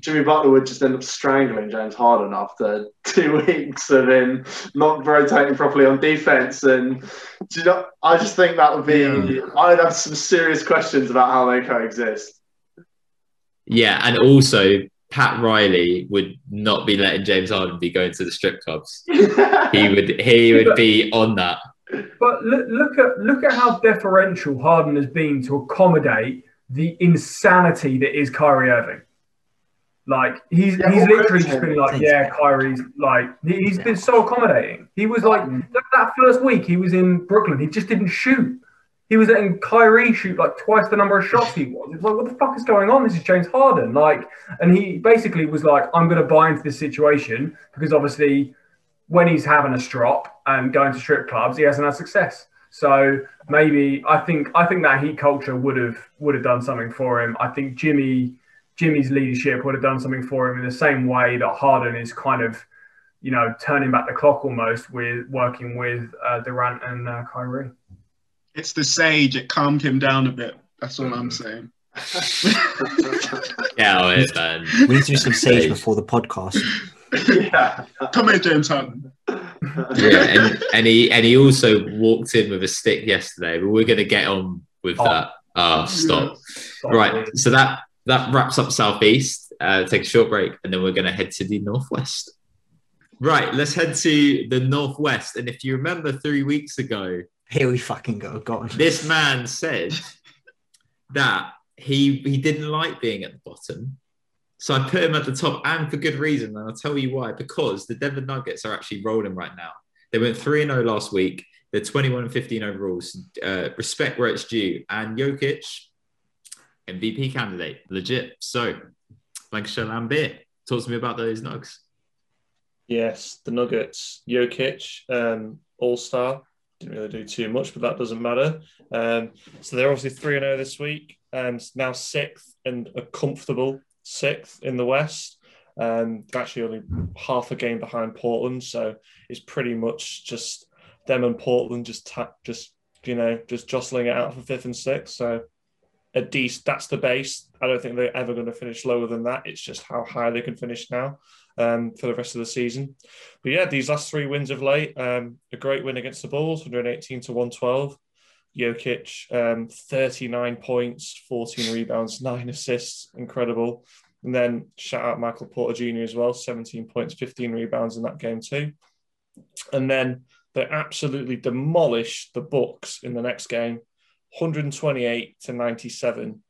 C: Jimmy Butler would just end up strangling James Harden after <laughs> two weeks of him not rotating properly on defense. And do you know, I just think that would be, I'd have some serious questions about how they coexist.
A: Yeah, and also Pat Riley would not be letting James Harden be going to the strip clubs. <laughs> He would he would be on that.
B: But look, look at look at how deferential Harden has been to accommodate the insanity that is Kyrie Irving. Like he's
C: Yeah,
B: he's literally just been like, yeah, Kyrie's like he- he's been so accommodating. He was like that, that first week he was in Brooklyn, he just didn't shoot. He was letting Kyrie shoot like twice the number of shots he was. It's like, what the fuck is going on? This is James Harden. Like, and he basically was like, I'm going to buy into this situation because obviously when he's having a strop and going to strip clubs, he hasn't had success. So maybe I think I think that heat culture would have would have done something for him. I think Jimmy Jimmy's leadership would have done something for him in the same way that Harden is kind of, you know, turning back the clock almost with working with uh, Durant and uh, Kyrie.
E: It's the sage. It calmed him down a bit. That's all I'm saying. <laughs>
A: Yeah, it, man.
F: We need to do some sage before the podcast.
C: Yeah.
E: Come here, James Harden.
A: Yeah, and, and he and he also walked in with a stick yesterday, but we're gonna get on with
B: Oh.
A: that. Oh, stop. Right. So that that wraps up Southeast. Uh, take a short break, and then we're going to head to the Northwest. Right. Let's head to the Northwest. And if you remember three weeks ago,
F: Here we fucking go. God.
A: this man said that he he didn't like being at the bottom. So I put him at the top, and for good reason. And I'll tell you why. Because the Denver Nuggets are actually rolling right now. They went 3 0 last week. They're 21 and 15 overalls. Uh, respect where it's due. And Jokic, MVP candidate, legit. So, Lancashire Lambert, talk to me about those Nugs.
D: Yes, the Nuggets, Jokic, um, All Star. Didn't really do too much, but that doesn't matter. Um, so they're obviously 3 0 this week, um, now sixth and a comfortable sixth in the West. Um, actually only half a game behind Portland, so it's pretty much just them and Portland just ta- just you know just jostling it out for fifth and sixth. So at least that's the base. I don't think they're ever going to finish lower than that. It's just how high they can finish now um, for the rest of the season. But yeah, these last three wins of late, um, a great win against the Bulls, 118 to 112. Jokic, um, 39 points, 14 rebounds, nine assists, incredible. And then shout out Michael Porter Jr. as well, 17 points, 15 rebounds in that game too. and then they absolutely demolished the Bucks in the next game, 128 to 97.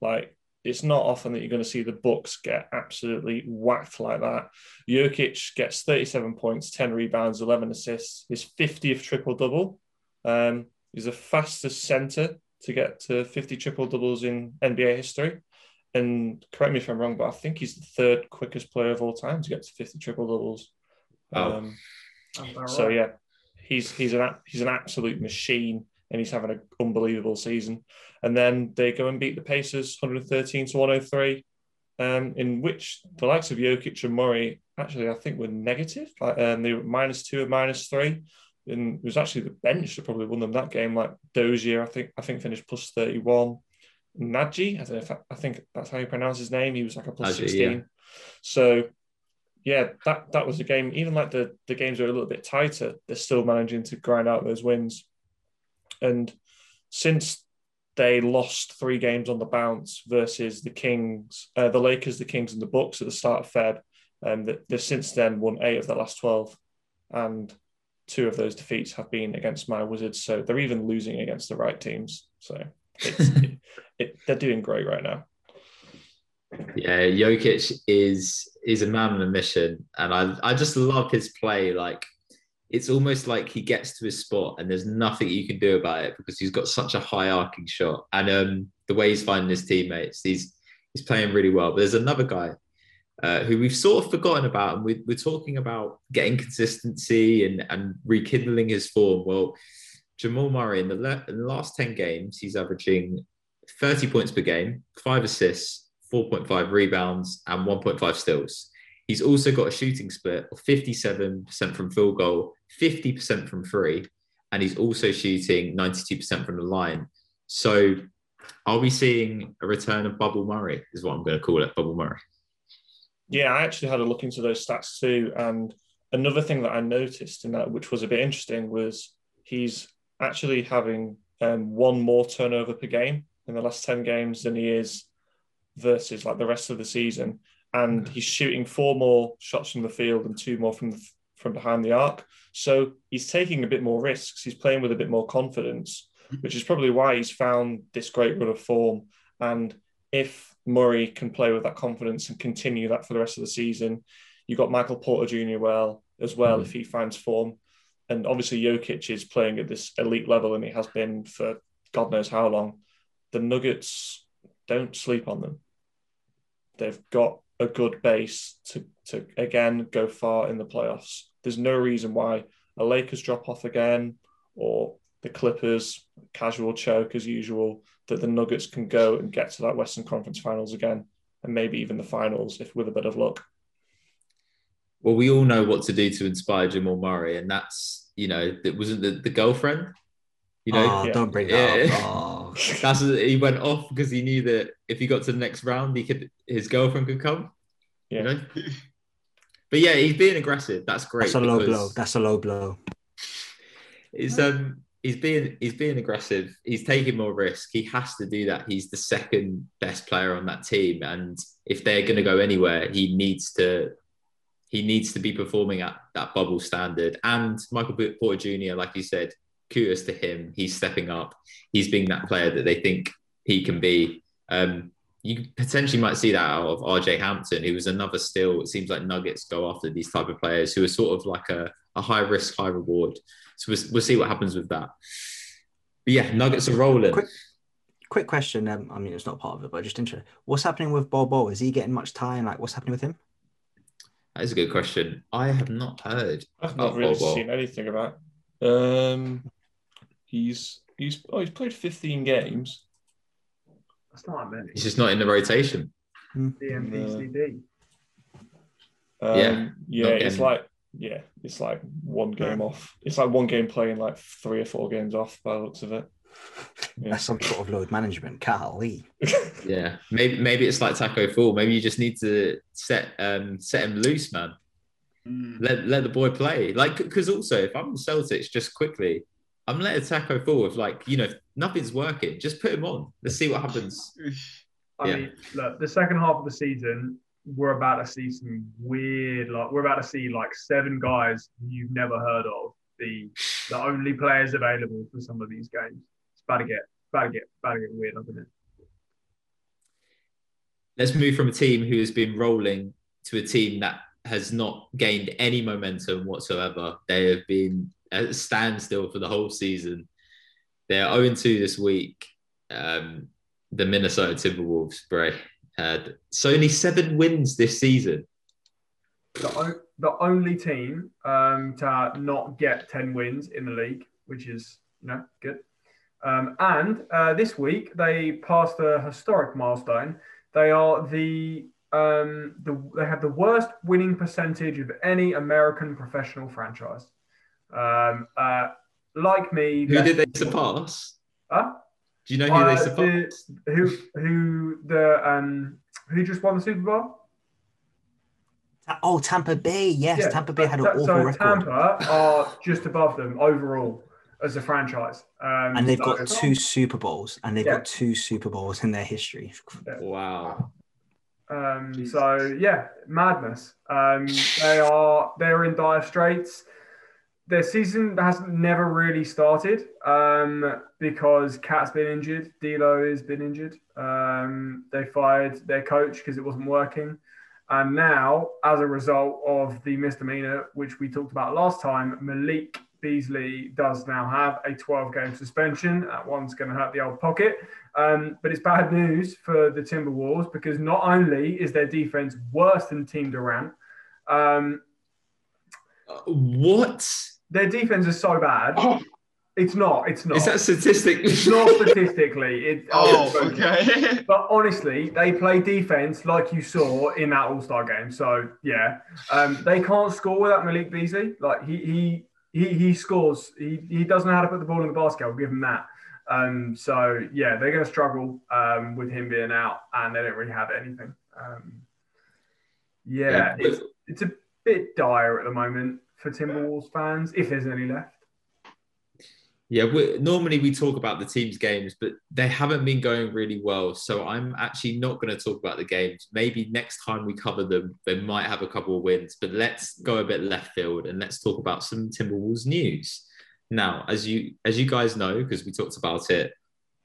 D: Like it's not often that you're going to see the Bucks get absolutely whacked like that. Jokic gets 37 points, 10 rebounds, 11 assists, his 50th triple double. Um, he's the fastest center to get to 50 triple doubles in NBA history. And correct me if I'm wrong, but I think he's the third quickest player of all time to get to 50 triple doubles.
A: Oh.
D: Um, so
B: right.
D: yeah, he's he's an he's an absolute machine, and he's having an unbelievable season. And then they go and beat the Pacers, 113 to 103, um, in which the likes of Jokic and Murray actually I think were negative. Like um, they were minus two and minus three. And it was actually the bench that probably won them that game. Like Dozier, I think I think finished plus 31. Nnaji, I don't know if I, I think that's how you pronounce his name. He was like a plus 16.
A: yeah.
D: So yeah, that that was a game. Even like the the games are a little bit tighter, they're still managing to grind out those wins. And since they lost three games on the bounce versus the Kings, uh, the Lakers, the Kings, and the Bucks at the start of Feb, um, they- they've since then won eight of their last twelve, and two of those defeats have been against my Wizards. So they're even losing against the right teams. So it's, <laughs> it, it, they're doing great right now.
A: Yeah, Jokic is is a man on a mission, and I I just love his play. Like it's almost like he gets to his spot, and there's nothing you can do about it because he's got such a high arcing shot, and um the way he's finding his teammates, he's he's playing really well. But there's another guy uh, who we've sort of forgotten about, and we, we're talking about getting consistency and and rekindling his form. Well, Jamal Murray in the, le- in the last ten games, he's averaging 30 points per game, five assists, 4.5 rebounds, and 1.5 steals. He's also got a shooting split of 57% from field goal, 50% from free, and he's also shooting 92% from the line. So, are we seeing a return of Bubble Murray? Is what I'm going to call it, Bubble Murray.
D: Yeah, I actually had a look into those stats too. And another thing that I noticed in that, which was a bit interesting, was he's actually having um, one more turnover per game in the last 10 games than he is versus like the rest of the season. And he's shooting four more shots from the field and two more from the, from behind the arc. So he's taking a bit more risks. He's playing with a bit more confidence, which is probably why he's found this great run of form. And if Murray can play with that confidence and continue that for the rest of the season, you've got Michael Porter Jr. well as well
A: Mhm.
D: if he finds form. And obviously Jokic is playing at this elite level and he has been for God knows how long. The Nuggets don't sleep on them. They've got a good base to, to again go far in the playoffs. There's no reason why a Lakers drop off again or the Clippers casual choke as usual that the Nuggets can go and get to that Western Conference Finals again and maybe even the finals if with a bit of luck.
A: Well, we all know what to do to inspire Jamal Murray, and that's you know that wasn't the, the girlfriend. You know,
F: oh,
D: yeah.
F: don't bring that
A: Yeah.
F: up. Oh. <laughs>
A: That's he went off because he knew that if he got to the next round, he could his girlfriend could come.
D: Yeah.
A: You know? But yeah, he's being aggressive. That's great.
F: That's a low blow. That's a low blow.
A: It's um he's being he's being aggressive. He's taking more risk. He has to do that. He's the second best player on that team, and if they're going to go anywhere, he needs to he needs to be performing at that bubble standard. And Michael Porter Jr., like you said, kudos to him. He's stepping up. He's being that player that they think he can be. Um, you potentially might see that out of RJ Hampton, who was another still. It seems like Nuggets go after these type of players who are sort of like a, a high risk, high reward. So we'll, we'll see what happens with that. But yeah, Nuggets are rolling.
F: Quick- Quick question. Um, I mean, it's not part of it, but just interested. What's happening with Bol Bol? Is he getting much time? Like, what's happening with him?
A: That is a good question. I have not heard.
D: I've not
A: about
D: really
A: Bol Bol.
D: seen anything about. Um, he's he's oh he's played 15 games.
B: That's not many.
A: He's just not in the rotation.
B: DNP-CD.
D: Um,
A: Yeah,
D: yeah, it's like yeah, it's like one game off. It's like one game playing like three or four games off by the looks of it. Yeah.
F: That's some sort of load management. Golly. <laughs>
A: Yeah, maybe maybe it's like Taco Fall. Maybe you just need to set um set him loose, man.
E: Mm.
A: Let let the boy play. Like because also if I'm the Celtics, just quickly, I'm letting Taco Fall with like you know nothing's working. Just put him on. Let's see what happens.
B: I
A: Yeah.
B: mean, look, the second half of the season, we're about to see some weird, like we're about to see like seven guys you've never heard of the the only players available for some of these games. It's about to get about to get about to get weird, isn't it?
A: Let's move from a team who has been rolling to a team that has not gained any momentum whatsoever. They have been at a standstill for the whole season. They're 0 2 this week. Um, the Minnesota Timberwolves, Bray, had so only seven wins this season.
B: The, o- the only team um, to not get 10 wins in the league, which is, you know, good. Um, and uh, this week they passed a historic milestone. They are the um, the they have the worst winning percentage of any American professional franchise. Um, uh, like me,
A: Who did they surpass?
B: Huh?
A: Do you know who
B: Uh,
A: they surpassed?
B: the- who who the um who just won the Super Bowl?
F: Oh, Tampa Bay. Yes,
B: Yeah,
F: Tampa Bay had an
B: so,
F: awful
B: so
F: record.
B: Tampa are just above them overall as a franchise, um,
F: and they've
B: so-
F: got two Super Bowls, and they've
B: Yeah.
F: got two Super Bowls in their history.
A: Wow.
B: Um, so yeah, madness. Um, they are they're in dire straits. Their season has never really started um, because KAT's been injured, D'Lo has been injured. Um, they fired their coach because it wasn't working, and now as a result of the misdemeanor, which we talked about last time, Malik Beasley does now have a 12-game suspension. That one's going to hurt the old pocket. Um, but it's bad news for the Timberwolves because not only is their defense worse than Team Durant, um,
A: Uh, What
B: their defense is so bad.
C: Oh.
B: It's not. It's not.
A: is that statistic?
B: it's not statistically. It, <laughs>
E: Oh, okay. <laughs>
B: But honestly, they play defense like you saw in that All Star game. So yeah, um, they can't score without Malik Beasley. Like he he he, he scores. He, he doesn't know how to put the ball in the basket. I'll give him that. Um, so yeah, they're going to struggle um, with him being out, and they don't really have anything. Um, yeah,
A: Yeah.
B: it's it's a bit dire at the moment for Timberwolves fans, if there's any left.
A: Yeah, normally we talk about the team's games, but they haven't been going really well. So I'm actually not going to talk about the games. Maybe next time we cover them, they might have a couple of wins. But let's go a bit left field and let's talk about some Timberwolves news. Now, as you as you guys know, because we talked about it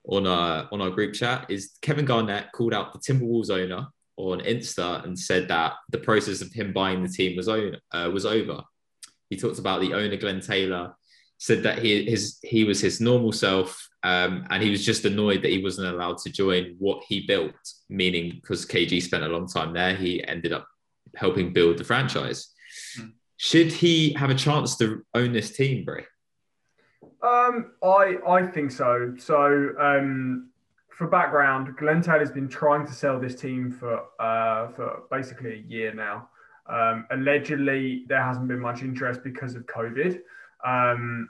A: on our on our group chat, is Kevin Garnett called out the Timberwolves owner on Insta and said that the process of him buying the team was own, uh, was over. He talked about the owner Glenn Taylor said that he his he was his normal self um, and he was just annoyed that he wasn't allowed to join what he built meaning because kg spent a long time there he ended up helping build the franchise should he have a chance to own this team bro
B: Um, I I think so. So um, for background, Glenn Taylor's been trying to sell this team for uh, for basically a year now. Um, allegedly, there hasn't been much interest because of COVID. Um,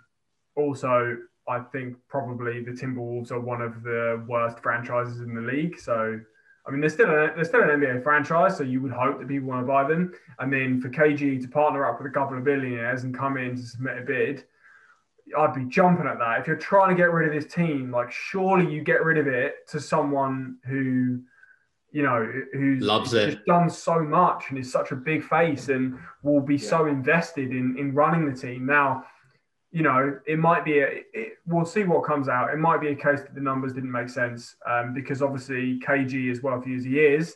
B: also, I think probably the Timberwolves are one of the worst franchises in the league. So, I mean, they're still a, they're still an NBA franchise, so you would hope that people want to buy them. And then for KG to partner up with a couple of billionaires and come in to submit a bid, I'd be jumping at that. If you're trying to get rid of this team, like surely you get rid of it to someone who, you know, who's
A: Loves it.
B: just done so much and is such a big face and will be so invested in in running the team. Now, you know, it might be a. It, we'll see what comes out. It might be a case that the numbers didn't make sense um, because obviously KG, as wealthy as he is,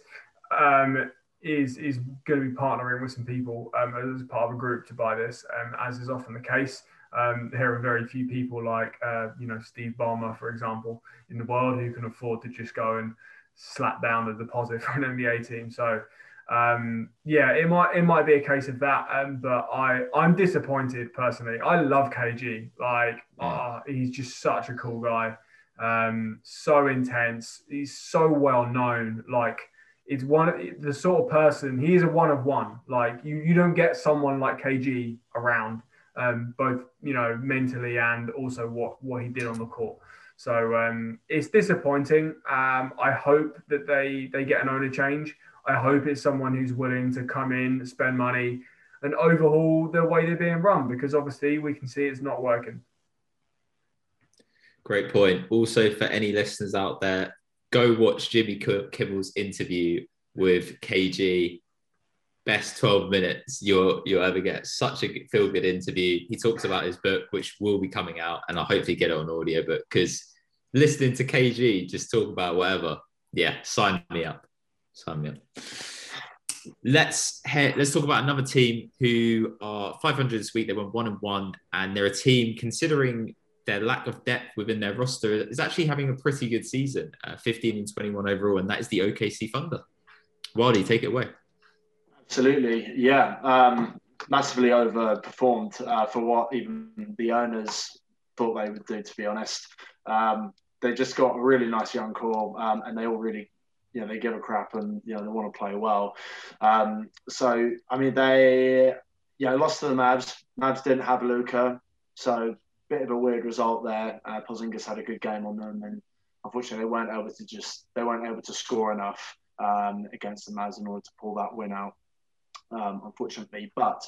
B: um, is is going to be partnering with some people um, as part of a group to buy this, um, as is often the case. Um, there are very few people like uh, you know Steve Ballmer, for example, in the world who can afford to just go and slap down the deposit <laughs> for an NBA team. So um, yeah, it might it might be a case of that, um, but I I'm disappointed personally. I love KG, like ah, he's just such a cool guy, um, so intense. He's so well known, like it's one the sort of person he is a one of one. Like you you don't get someone like KG around, um, both you know mentally and also what what he did on the court. So um, it's disappointing. Um, I hope that they they get an owner change. I hope it's someone who's willing to come in, spend money, and overhaul the way they're being run because obviously we can see it's not working.
A: Great point. Also, for any listeners out there, go watch Jimmy Kimmel's interview with KG best 12 minutes you'll you'll ever get. Such a feel good interview. He talks about his book, which will be coming out, and I'll hopefully get it on audio book because listening to KG just talk about whatever. Yeah, sign me up. Sign me up. Let's head, let's talk about another team who are 500 this week. They went one and one, and they're a team considering their lack of depth within their roster is actually having a pretty good season, uh, 15 and 21 overall, and that is the OKC Thunder. Wildy, take it away.
C: Absolutely, yeah. Um, massively overperformed uh, for what even the owners thought they would do. To be honest, um, they just got a really nice young core, um, and they all really, you know, they give a crap and you know they want to play well. Um, so I mean, they yeah lost to the Mavs. Mavs didn't have Luka, so bit of a weird result there. Uh, had a good game on them, and unfortunately they weren't able to just they weren't able to score enough um, against the Mavs in order to pull that win out. Um, unfortunately, but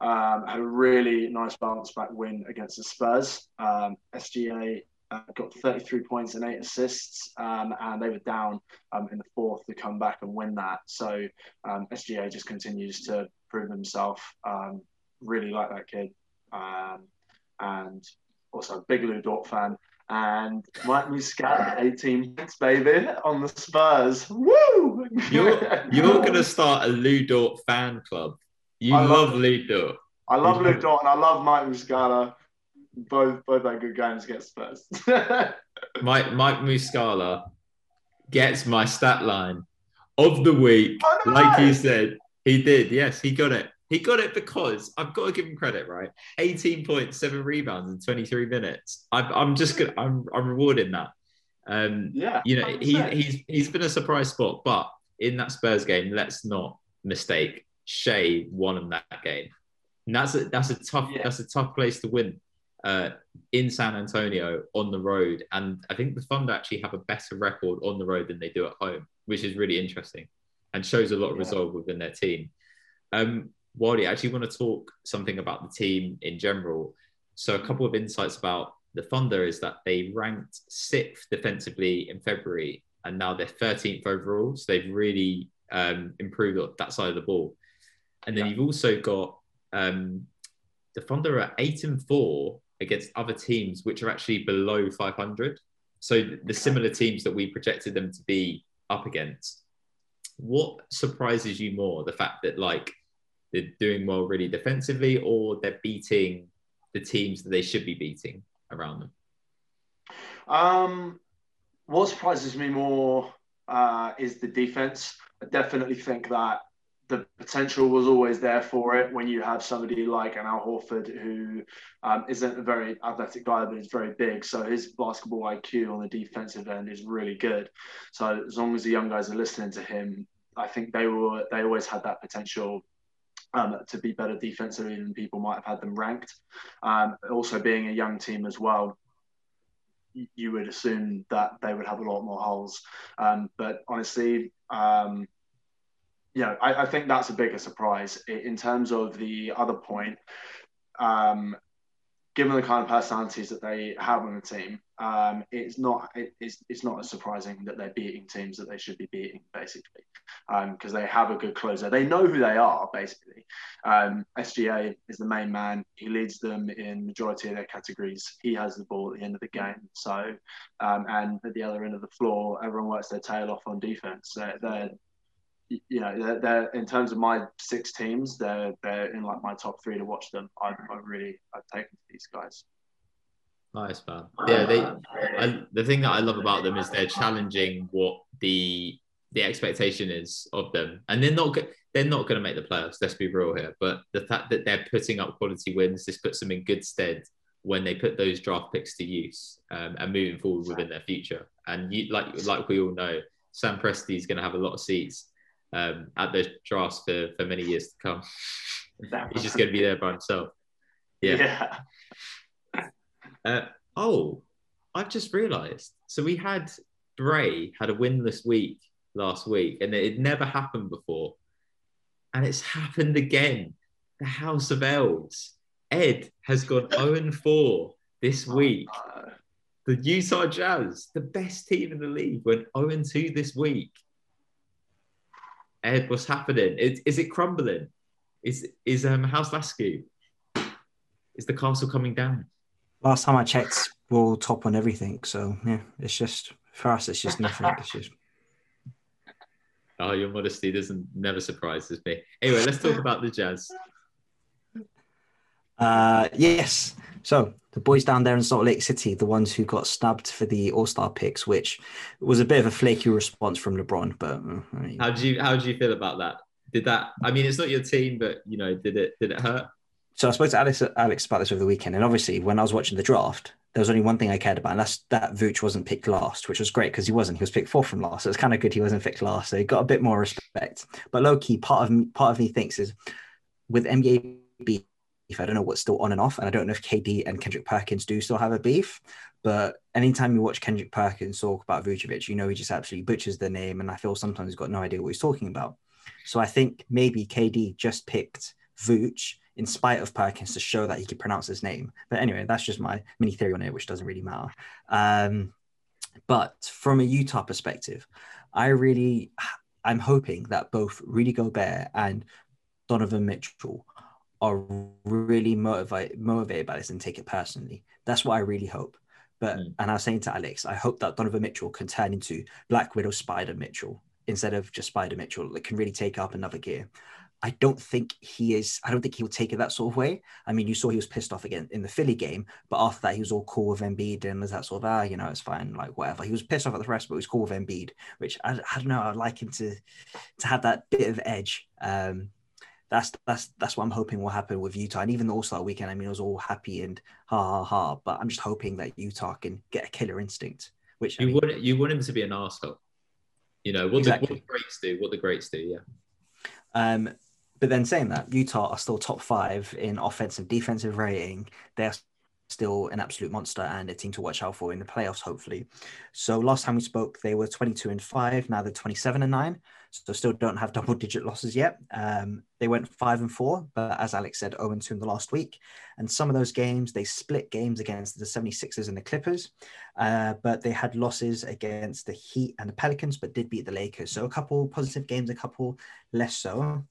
C: um, had a really nice bounce back win against the Spurs. Um, SGA uh, got 33 points and eight assists, um, and they were down um, in the fourth to come back and win that. So um, SGA just continues to prove himself. Um, really like that kid, um, and also a big Lu Dort fan. And Mike Muscala, 18 points, baby, on the Spurs. Woo!
A: You're <laughs> you're gonna start a Dort fan club. You
C: I
A: love,
C: love-
A: Dort.
C: I love Dort and I love Mike Muscala. Both both had good games against Spurs. <laughs>
A: Mike Mike Muscala gets my stat line of the week.
C: Oh, no!
A: Like you said, he did. Yes, he got it. He got it because I've got to give him credit, right? 18 points, seven rebounds in 23 minutes. I'm, I'm just gonna I'm I'm rewarding that. Um,
C: yeah,
A: you know, he
C: 100%.
A: he's he's been a surprise spot, but in that Spurs game, let's not mistake. Shai won him that game. And that's a that's a tough
C: Yeah.
A: that's a tough place to win uh, in San Antonio on the road. And I think the Thunder actually have a better record on the road than they do at home, which is really interesting and shows a lot of
C: Yeah.
A: resolve within their team. Um, Wally, I actually want to talk something about the team in general. So, a couple of insights about the Thunder is that they ranked sixth defensively in February, and now they're 13th overall. So, they've really um, improved that side of the ball. And then
C: Yeah.
A: you've also got um, the Thunder are eight and four against other teams which are actually below 500. So the similar teams that we projected them to be up against. What surprises you more, the fact that like they're doing well really defensively, or they're beating the teams that they should be beating around them?
C: Um, what surprises me more uh, is the defense. I definitely think that the potential was always there for it when you have somebody like an Al Horford who um, isn't a very athletic guy, but is very big. So his basketball IQ on the defensive end is really good. So as long as the young guys are listening to him, I think they were they always had that potential um, to be better defensively than people might have had them ranked. Um, also, being a young team as well, you would assume that they would have a lot more holes. Um, but honestly, um, yeah, I, I think that's a bigger surprise in terms of the other point. Um, given the kind of personalities that they have on the team, um, it's not it, it's, it's not as surprising that they're beating teams that they should be beating, basically, because they have a good closer. They know who they are, basically. Um, SGA is the main man. He leads them in majority of their categories. He has the ball at the end of the game. So, um, and at the other end of the floor, everyone works their tail off on defense. They're you know, they're, they're in terms of my six teams, they're they're in like my top three to watch them. I, I really I've taken to these guys.
A: Nice man. Yeah, they. I, the thing that I love about them is they're challenging what the the expectation is of them, and they're not they're not going to make the playoffs. Let's be real here. But the fact that they're putting up quality wins, this puts them in good stead when they put those draft picks to use um, and moving forward within their future. And you, like like we all know, Sam Presti is going to have a lot of seats um, at those drafts for for many years to come. <laughs> He's just going to be there by himself. Yeah.
C: yeah.
A: Uh, oh, I've just realised. So we had Bray had a winless week last week, and it had never happened before, and it's happened again. The House of Elves. Ed has gone 0 <laughs> and 4 this week.
C: Uh,
A: The Utah Jazz, the best team in the league, went 0 and 2 this week. Ed, what's happening? Is, is it crumbling? Is is um House Lasky? Is the castle coming down?
F: Last time I checked, we're all top on everything. So yeah, it's just for us, it's just nothing. It's just
A: Oh, your modesty doesn't never surprises me. Anyway, let's talk about the Jazz.
F: Uh, yes. So the boys down there in Salt Lake City, the ones who got snubbed for the All Star picks, which was a bit of a flaky response from LeBron. But uh, I mean,
A: How do you how do you feel about that? Did that? I mean, it's not your team, but you know, did it did it hurt?
F: So I spoke to Alex, Alex about this over the weekend, and obviously when I was watching the draft, there was only one thing I cared about, and that's that Vooch wasn't picked last, which was great because he wasn't. He was picked fourth from last, so it's kind of good he wasn't picked last. So he got a bit more respect. But low key, part of me, part of me thinks is with NBA beef. I don't know what's still on and off, and I don't know if KD and Kendrick Perkins do still have a beef. But anytime you watch Kendrick Perkins talk about Vucevic, you know he just absolutely butchers the name, and I feel sometimes he's got no idea what he's talking about. So I think maybe KD just picked Vooch in spite of Perkins to show that he could pronounce his name. But anyway, that's just my mini theory on it, which doesn't really matter. Um, but from a Utah perspective, I really, I'm hoping that both Rudy Gobert and Donovan Mitchell are really motivated motivated by this and take it personally. That's what I really hope. But
A: Mm.
F: and I was saying to Alex, I hope that Donovan Mitchell can turn into Black Widow Spider Mitchell instead of just Spider Mitchell. That can really take up another gear. I don't think he is. I don't think he will take it that sort of way. I mean, you saw he was pissed off again in the Philly game, but after that, he was all cool with Embiid and was that sort of ah, you know, it's fine, like whatever. He was pissed off at the rest, but he was cool with Embiid, which I, I don't know. I'd like him to to have that bit of edge. Um, that's that's that's what I'm hoping will happen with Utah. And even the All Star weekend, I mean, I was all happy and ha ha ha. But I'm just hoping that Utah can get a killer instinct. Which I
A: You
F: mean,
A: want you want him to be an arsehole. You know what,
F: Exactly.
A: the, what the greats do. What the greats do. Yeah.
F: Um, but then saying that, Utah are still top five in offensive defensive rating. They're still an absolute monster and a team to watch out for in the playoffs, hopefully. So last time we spoke, they were 22 and five. Now they're 27 and nine. So still don't have double digit losses yet. Um, they went five and four, but as Alex said, 0 and two in the last week. And some of those games, they split games against the 76ers and the Clippers. Uh, but they had losses against the Heat and the Pelicans, but did beat the Lakers. So a couple positive games, a couple less so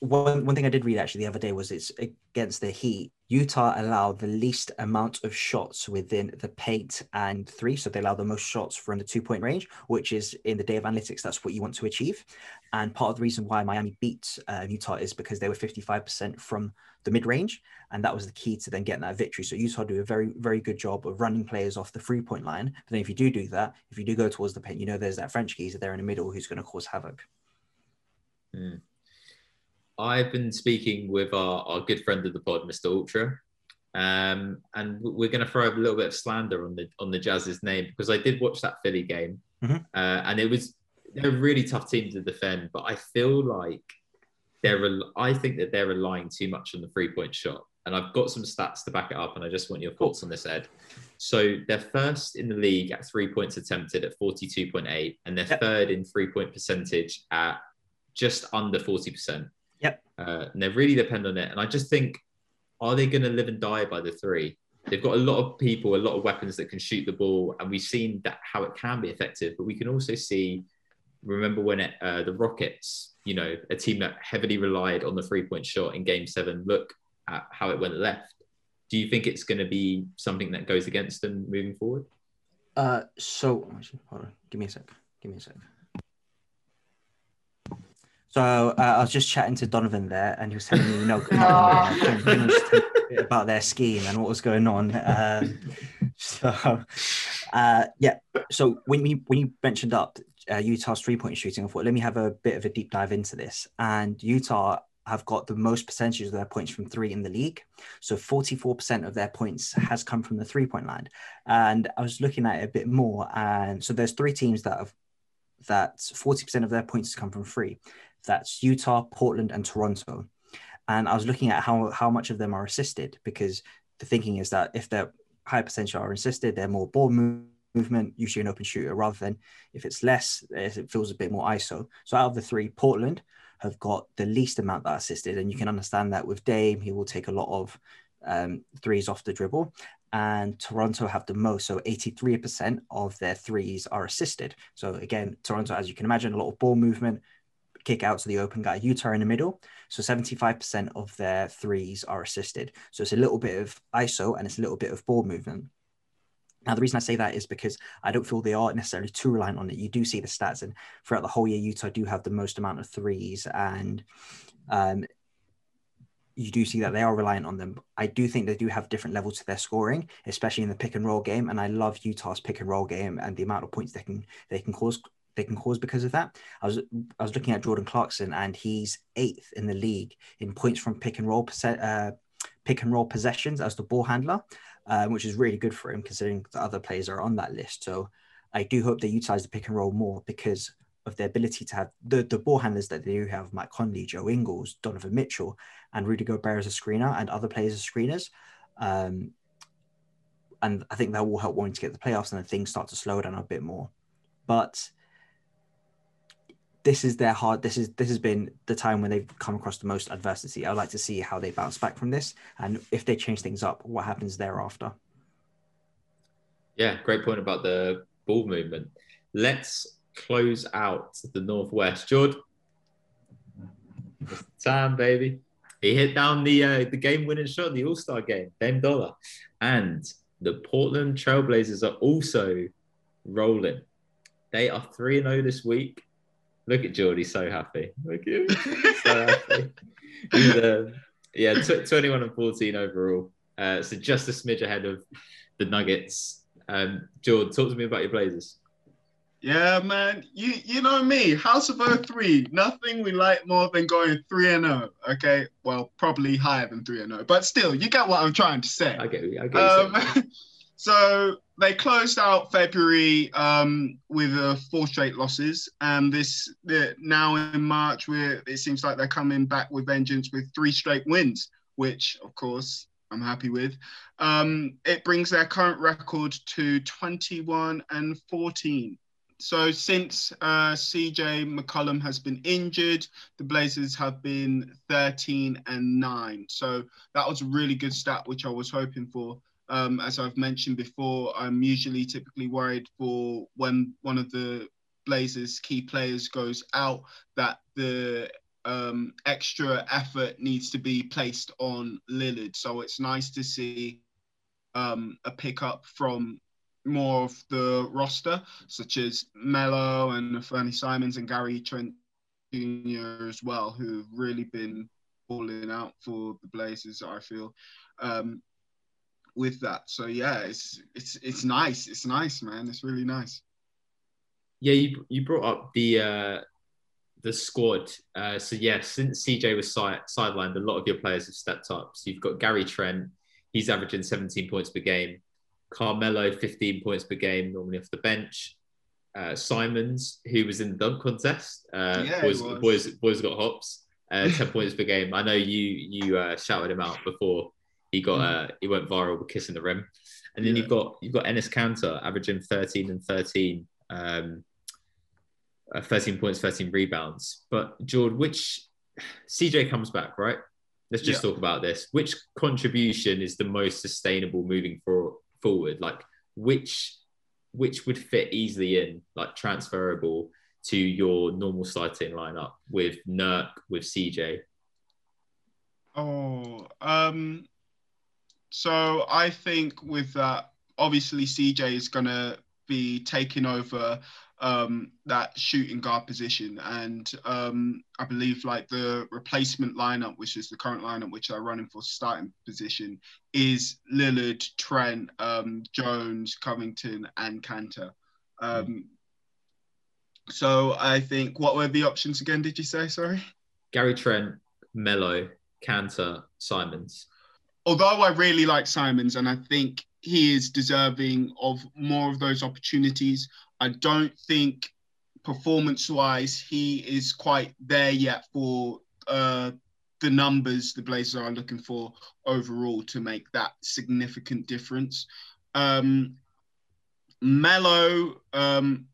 F: one, one thing I did read actually the other day was it's against the Heat. Utah allowed the least amount of shots within the paint and three. So they allow the most shots from the two point range, which is in the day of analytics, that's what you want to achieve. And part of the reason why Miami beat uh, Utah is because they were 55% from the mid range. And that was the key to then getting that victory. So Utah do a very, very good job of running players off the three point line. But then if you do do that, if you do go towards the paint, you know there's that French geezer there in the middle who's going to cause havoc.
A: Mm. I've been speaking with our, our good friend of the pod, Mr. Ultra, um, and we're going to throw a little bit of slander on the on the Jazz's name because I did watch that Philly game,
F: Mhm.
A: uh, and it was they're a really tough team to defend. But I feel like they're I think that they're relying too much on the three point shot, and I've got some stats to back it up, and I just want your thoughts on this, Ed. So they're first in the league at three points attempted at forty two point eight, and they're
F: Yep.
A: third in three point percentage at just under forty percent. Uh, and they really depend on it. And I just think, are they going to live and die by the three? They've got a lot of people, a lot of weapons that can shoot the ball, and we've seen that how it can be effective. But we can also see, remember when it, uh, the Rockets, you know, a team that heavily relied on the three point shot in Game Seven. Look at how it went left. Do you think it's going to be something that goes against them moving forward?
F: Uh, so hold on, give me a sec. Give me a sec. So uh, I was just chatting to Donovan there, and he was telling me, you know, not Donovan, Jim was telling me a bit about their scheme and what was going on. Um, <laughs> so uh, yeah, so when you when you mentioned up uh, Utah's three point shooting, I thought let me have a bit of a deep dive into this. And Utah have got the most percentage of their points from three in the league. So 44% of their points has come from the three point line. And I was looking at it a bit more. And so there's three teams that have that 40% of their points come from three. That's Utah, Portland, and Toronto. And I was looking at how how much of them are assisted because the thinking is that if they're high percentage are assisted, they're more ball move, movement, usually an open shooter, rather than if it's less, it feels a bit more ISO. So out of the three, Portland have got the least amount that assisted, and you can understand that with Dame, he will take a lot of um, threes off the dribble. And Toronto have the most, so 83% of their threes are assisted. So again, Toronto, as you can imagine, a lot of ball movement, kick out to the open guy. Utah in the middle, so 75% of their threes are assisted. So it's a little bit of ISO and it's a little bit of ball movement. Now, the reason I say that is because I don't feel they are necessarily too reliant on it. You do see the stats, and throughout the whole year, Utah do have the most amount of threes, and um, you do see that they are reliant on them. I do think they do have different levels to their scoring, especially in the pick and roll game. And I love Utah's pick and roll game and the amount of points they can they can cause they can cause because of that. I was I was looking at Jordan Clarkson, and he's eighth in the league in points from pick and roll uh, pick and roll possessions as the ball handler, um, which is really good for him considering the other players are on that list. So I do hope they utilize the pick and roll more because of their ability to have the, the ball handlers that they do have Mike Conley, Joe Ingles, Donovan Mitchell, and Rudy Gobert as a screener and other players as screeners. Um, and I think that will help wanting to get the playoffs and then things start to slow down a bit more. But this is their hard this is this has been the time when they've come across the most adversity. I'd like to see how they bounce back from this and if they change things up what happens thereafter.
A: Yeah great point about the ball movement. Let's close out the northwest. George time baby. He hit down the uh, the game winning shot the all-star game Dame Dollar and the portland trailblazers are also rolling. They are 3-0 this week Look at Geordie, so happy. Look at him, so happy. uh, yeah, t- 21 and 14 overall. Uh, so just a smidge ahead of the Nuggets. Um, George, talk to me about your Blazers.
E: Yeah, man. You you know me, House of 03. Nothing we like more than going 3 and 0. Okay. Well, probably higher than 3 and 0. But still, you get what I'm trying to say.
A: I get, I get um, <laughs>
E: So they closed out February um, with uh, four straight losses, and this now in March, it seems like they're coming back with vengeance with three straight wins, which of course I'm happy with. Um, it brings their current record to 21 and 14. So since uh, CJ McCollum has been injured, the Blazers have been 13 and 9. So that was a really good stat, which I was hoping for. Um, as I've mentioned before, I'm usually typically worried for when one of the Blazers' key players goes out that the um, extra effort needs to be placed on Lillard. So it's nice to see um, a pickup from more of the roster, such as Melo and Fernie Simons and Gary Trent Jr. as well, who've really been falling out for the Blazers. I feel. Um, with that. So yeah, it's it's it's nice. It's nice, man. It's really nice.
A: Yeah, you you brought up the uh, the squad. Uh, so yeah, since CJ was side, sidelined, a lot of your players have stepped up. So you've got Gary Trent. He's averaging 17 points per game. Carmelo, 15 points per game, normally off the bench. Uh, Simons, who was in the dunk contest, uh, yeah, boys, boys, boys got hops, uh, 10 points per game. I know you you uh, shouted him out before he got mm. uh, he went viral with kissing the rim, and then yeah. you've got you've got Enes Kanter averaging 13 and 13, um, uh, 13 points, 13 rebounds. But George, which CJ comes back, right? Let's just yeah. talk about this. Which contribution is the most sustainable moving for, forward? Like which which would fit easily in, like transferable to your normal starting lineup with Nurk, with CJ?
E: Oh, um, so I think with that, obviously CJ is going to be taking over um, that shooting guard position, and um, I believe like the replacement lineup, which is the current lineup which they're running for starting position, is Lillard, Trent, um, Jones, Covington, and Kanter. Mm. So I think what were the options again? Did you say sorry?
A: Gary Trent, Melo, Kanter, Simons
E: although I really like Simons and I think he is deserving of more of those opportunities, I don't think performance wise he is quite there yet for uh, the numbers the Blazers are looking for overall to make that significant difference. Um, Melo, um,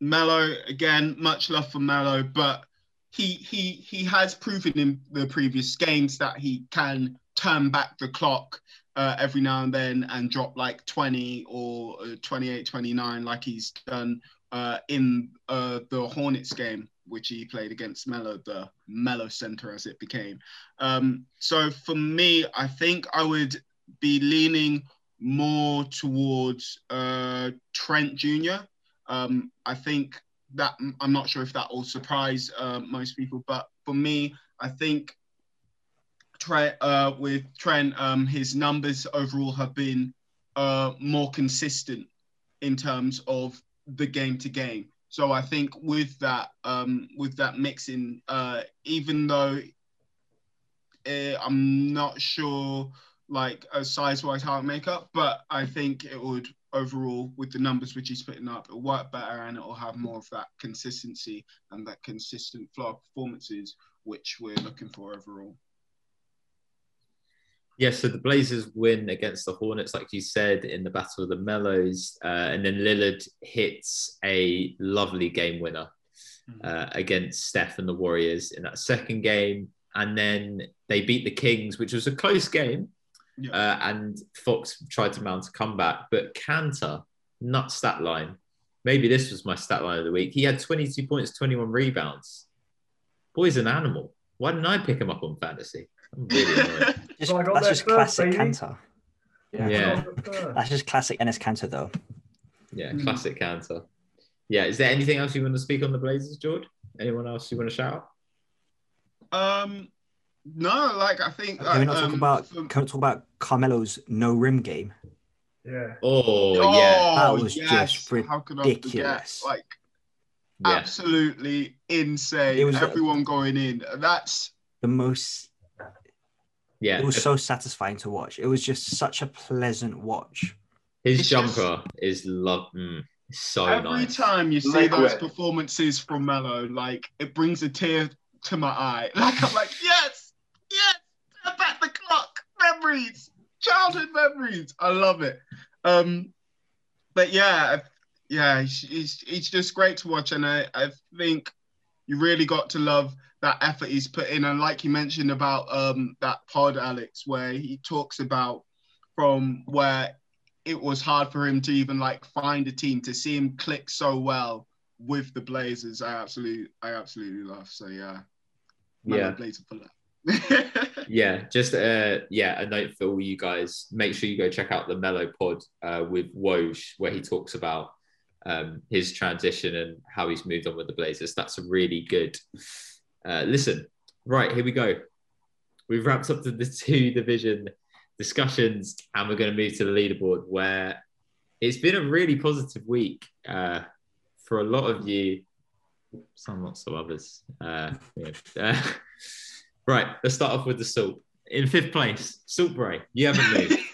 E: Melo again, much love for Melo, but he he he has proven in the previous games that he can turn back the clock uh, every now and then and drop like 20 or uh, 28, 29, like he's done uh, in uh, the Hornets game. which he played against Melo, the Melo Center as it became. Um, so for me, I think I would be leaning more towards uh, Trent Jr. Um, I think that I'm not sure if that will surprise uh, most people, but for me, I think Trent, uh, with Trent, um, his numbers overall have been uh, more consistent in terms of the game to game. So I think with that, um, with that mixing, uh, even though uh, I'm not sure like a size wise how it make up, but I think it would overall with the numbers which he's putting up, it'll work better and it'll have more of that consistency and that consistent flow of performances which we're looking for overall.
A: Yeah, so the Blazers win against the Hornets, like you said, in the Battle of the Melos. Uh, and then Lillard hits a lovely game winner uh, against Steph and the Warriors in that second game. And then they beat the Kings, which was a close game.
E: Yeah.
A: Uh, and Fox tried to mount a comeback. But Kanter, nut stat line. Maybe this was my stat line of the week. He had 22 points, 21 rebounds. Boy's an animal. Why didn't I pick him up on fantasy? I'm really annoyed. <laughs>
F: Just,
B: So I got
F: that's just
B: first,
F: classic
B: baby.
F: Kanter.
A: Yeah.
F: That's just classic Enes Kanter, though.
A: Yeah,
E: Mhm.
A: classic Kanter. Yeah, is there anything else you want to speak on the Blazers, George? Anyone else you want to shout? out?
E: Um, no, like I think.
F: Can we not
E: um,
F: talk about?
E: for-
F: Can we talk about Carmelo's no rim game?
B: Yeah.
A: Oh, yeah,
F: That was just
E: How could I
F: ridiculous.
E: forget? Like
A: yeah,
E: absolutely insane.
F: It was-
E: Everyone going in. That's
F: The most.
A: Yeah.
F: It was so satisfying to watch. It was just such a pleasant watch.
A: His
E: it's just-
A: jumper is love. Mm, so
E: every
A: nice.
E: time you see
G: Liquid.
E: those performances from Melo, like it brings a tear to my eye. <laughs> Like I'm like, yes, yes, turn back the clock. Memories, childhood memories. I love it. Um, but yeah, yeah, he's, he's, he's just great to watch, and I, I think you really got to love that effort he's put in. And like you mentioned about um, that pod, Alex, where he talks about from where it was hard for him to even like find a team to see him click so well with the Blazers. I absolutely, I absolutely love. So yeah, Melo
A: Yeah.
E: Blazer for that. <laughs>
A: Yeah, just uh, yeah, a note for all you guys. Make sure you go check out the Melo Pod uh, with Woj, where he talks about um, his transition and how he's moved on with the Blazers. That's a really good uh, listen. Right, here we go. We've wrapped up the, the two division discussions, and we're going to move to the leaderboard, where it's been a really positive week uh, for a lot of you. Some, not some others. Uh, yeah. Uh, <laughs> Right, let's start off with the salt. In fifth place, Saltbury. You haven't moved. <laughs>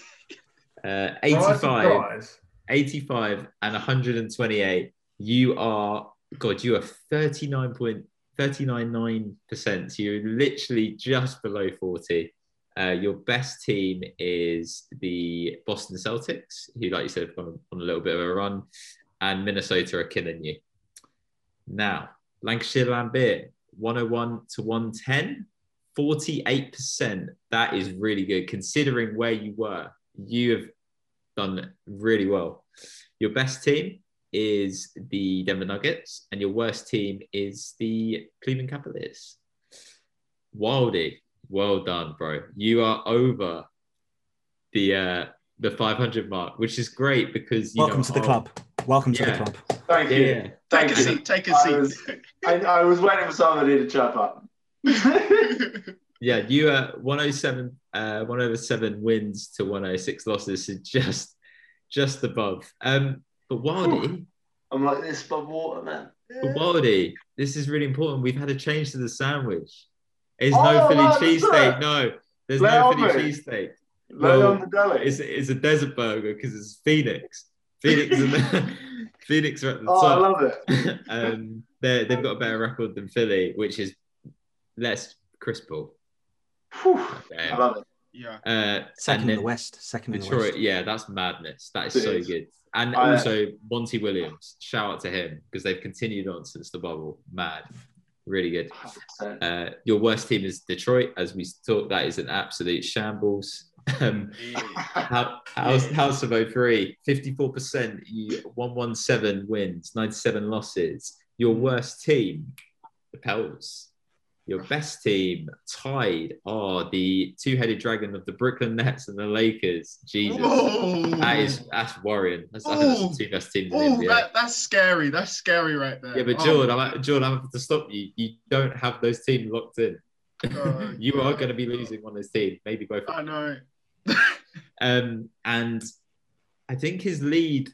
A: Uh, 85,
B: Surprise.
A: 85 and 128. You are, God, you are 39.399%. So you're literally just below 40. Uh, your best team is the Boston Celtics, who, like you said, have gone on a little bit of a run, and Minnesota are killing you. Now, Lancashire Lambert, 101 to 110. 48%. That is really good considering where you were. You have done really well. Your best team is the Denver Nuggets, and your worst team is the Cleveland Cavaliers. Wildy, well done, bro. You are over the uh, the 500 mark, which is great because you
F: Welcome
A: know,
F: to the
A: our-
F: club. Welcome to the club.
G: Thank you.
A: Yeah,
G: Thank
E: take a
G: you.
E: seat. Take a
G: I
E: seat.
G: was, I, I was waiting for somebody to chirp up. <laughs>
A: yeah. You are 107, uh, 107 wins to 106 losses, so just just above. Um, but Wildy,
G: I'm like this above water, man.
A: But Wildy, this is really important. We've had a change to the sandwich. It's
G: Oh,
A: no Philly cheesesteak. No, there's
G: Lay
A: no Philly cheesesteak.
G: Lay
A: Well,
G: on the deli.
A: It's, it's a desert burger because it's Phoenix. Phoenix and <laughs> Phoenix are at the <laughs>
G: oh, I love it. <laughs>
A: um, they're- they've got a better record than Philly, which is less crispal.
G: Whew, I love it.
E: Yeah.
A: Uh,
F: Second
A: and
F: in the West. Second in the
A: Detroit,
F: West.
A: yeah, that's madness. That is
G: It
A: so
G: is.
A: good. And
G: I-
A: also Monty Williams, shout out to him because they've continued on since the bubble. Mad, really good. Uh, your worst team is Detroit, as we talked. That is an absolute shambles. <laughs> Um, Hou- House, House of 03, 54%, you 117 wins, 97 losses. Your worst team the Pels. Your best team tied are the two-headed dragon of the Brooklyn Nets and the Lakers. Jesus,
E: Whoa.
A: that is that's worrying. That's, I think that's the two best teams in
E: Oh,
A: the NBA.
E: that, that's scary. That's scary right there.
A: yeah, but
E: Oh,
A: Jordan, I'm, Jordan, I'm having to stop you. You don't have those teams locked in.
E: Oh, <laughs>
A: you are going to be losing one of those teams, maybe both. of
E: I know. <laughs>
A: Um, and I think his lead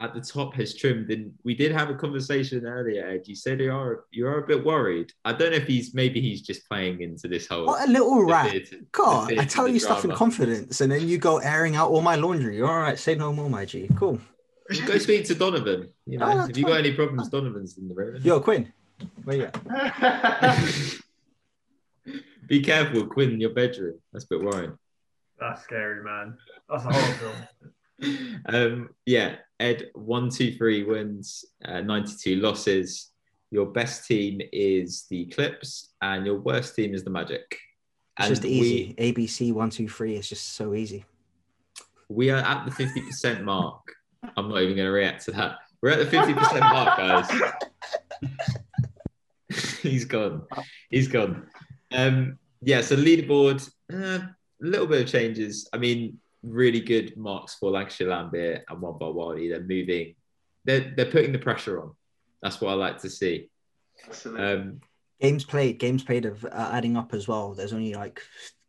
A: at the top has trimmed. And we did have a conversation earlier, Ed. You said you are you are a bit worried. I don't know if he's maybe he's just playing into this whole.
F: What a little rat.
A: theatre-
F: God,
A: the
F: I tell
A: the
F: you stuff in confidence, and then you go airing out all my laundry. You're all right, say no more, my G. Cool.
A: Go speak to Donovan. You know,
F: Oh,
A: if you got any problems, Donovan's in the room.
F: Yo, Quinn, where you at? <laughs>
A: Be careful, Quinn, in your bedroom. That's a bit worrying.
B: That's scary, man. That's a horror film. <laughs>
A: um, yeah, Ed, one, two, three wins, uh, 92 losses. Your best team is the Clips, and your worst team is the Magic.
F: It's
A: And
F: just easy. ABC one, two, three. is just so easy.
A: We, we are at the 50% mark. I'm not even going to react to that. We're at the 50% mark, guys. <laughs> He's gone. He's gone. Um, yeah, so leaderboard, uh, a little bit of changes. I mean, really good marks for Lancashire Lambert and One by Wildy. They're moving. They're they're putting the pressure on. That's what I like to see. Um,
F: Games played, games played of uh, adding up as well. There's only like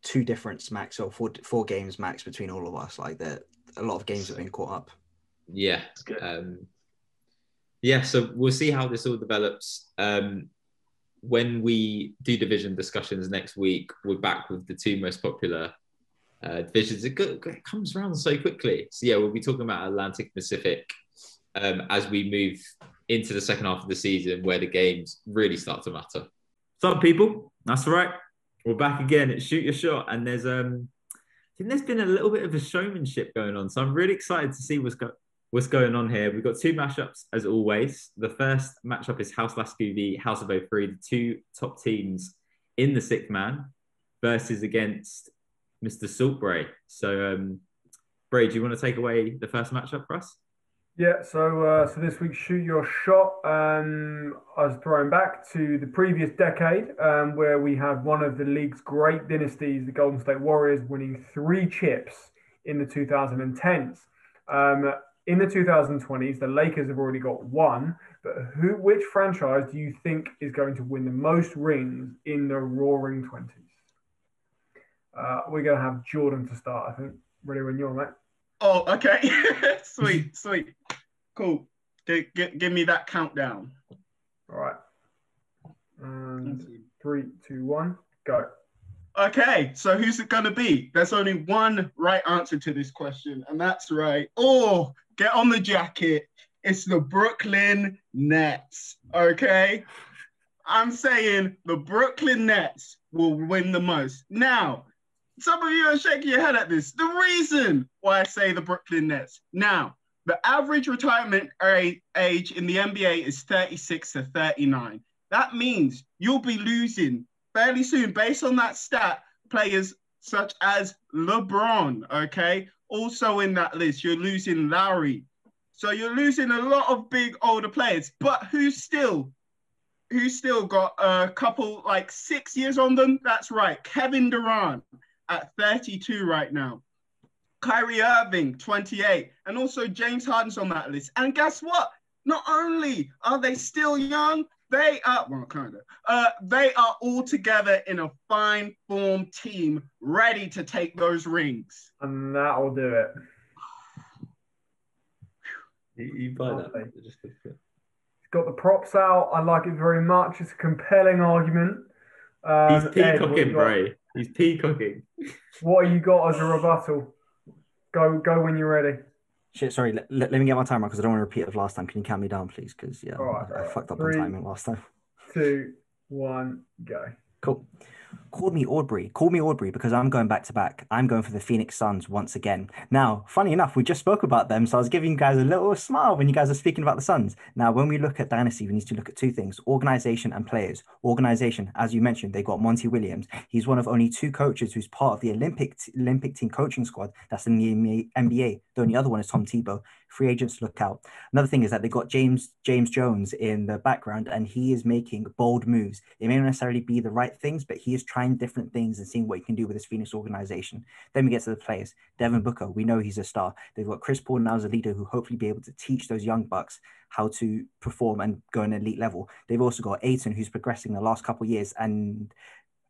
F: two difference max or four four games max between all of us. Like that, a lot of games have been caught up.
A: yeah, um, yeah. So we'll see how this all develops. Um, when we do division discussions next week, we're back with the two most popular uh, divisions. It, go, it comes around so quickly. So yeah, we'll be talking about Atlantic Pacific um, as we move into the second half of the season, where the games really start to matter. Some people, that's right. We're back again at Shoot Your Shot, and there's um, I think there's been a little bit of a showmanship going on. So I'm really excited to see what's what's going on here. We've got two matchups as always. The first matchup is House Lasky v House of O3, the two top teams in the sixth man versus against Mr. Saltbray. So um Bray, do you want to take away the first matchup for us?
B: Yeah, so uh, so this week, shoot your shot. Um, I was thrown back to the previous decade, um, where we had one of the league's great dynasties, the Golden State Warriors, winning three chips in the 2010s. Um, in the 2020s, the Lakers have already got one, but who, which franchise do you think is going to win the most rings in the Roaring Twenties? Uh, we're going to have Jordan to start, I think. Ready when you're, mate.
E: Oh, okay. <laughs> sweet, <laughs> sweet. Cool. G- g- give me that countdown.
B: All right. And three, two, one, go.
E: Okay, so who's it going to be? There's only one right answer to this question, and that's right. Oh, get on the jacket. It's the Brooklyn Nets. Okay. I'm saying the Brooklyn Nets will win the most. Now, some of you are shaking your head at this. The reason why I say the Brooklyn Nets. Now, the average retirement age in the NBA is 36 to 39. That means you'll be losing fairly soon, based on that stat, players such as LeBron, okay? Also in that list, you're losing Lowry. So you're losing a lot of big older players, but who's still who's still got a couple like six years on them? That's right, Kevin Durant at 32 right now. Kyrie Irving, 28, and also James Harden's on that list. And guess what? Not only are they still young, they are well, kind of. Uh, they are all together in a fine form team, ready to take those rings.
B: And that'll do it. <sighs>
A: You, you buy that? Just-
B: It's got the props out. I like it very much. It's a compelling argument. Um,
A: He's
B: Ed, what you
A: peacocking, Bray. He's peacocking.
B: What have you got as a rebuttal? Go, go when you're ready.
F: Shit, sorry. Let, let, let me get my timer because I don't want to repeat it of last time. Can you count me down, please? Because yeah,
B: All right,
F: I, I
B: right.
F: fucked up
B: Three.
F: on timing last time.
B: Two, one, go.
F: Cool. Call me Aubrey. Call me Aubrey because I'm going back to back. I'm going for the Phoenix Suns once again. Now, funny enough, we just spoke about them, so I was giving you guys a little smile when you guys are speaking about the Suns. Now, when we look at Dynasty, we need to look at two things organization and players. Organization, as you mentioned, they got Monty Williams. He's one of only two coaches who's part of the Olympic Olympic team coaching squad that's in the NBA. The only other one is Tom Thibodeau. free agents look out. Another thing is that they got James James Jones in the background, and he is making bold moves. It may not necessarily be the right things, but he is trying different things and seeing what he can do with this Phoenix organization. Then we get to the players. Devin Booker, we know he's a star. They've got Chris Paul now as a leader who hopefully be able to teach those young bucks how to perform and go an elite level. They've also got Ayton, who's progressing the last couple years, and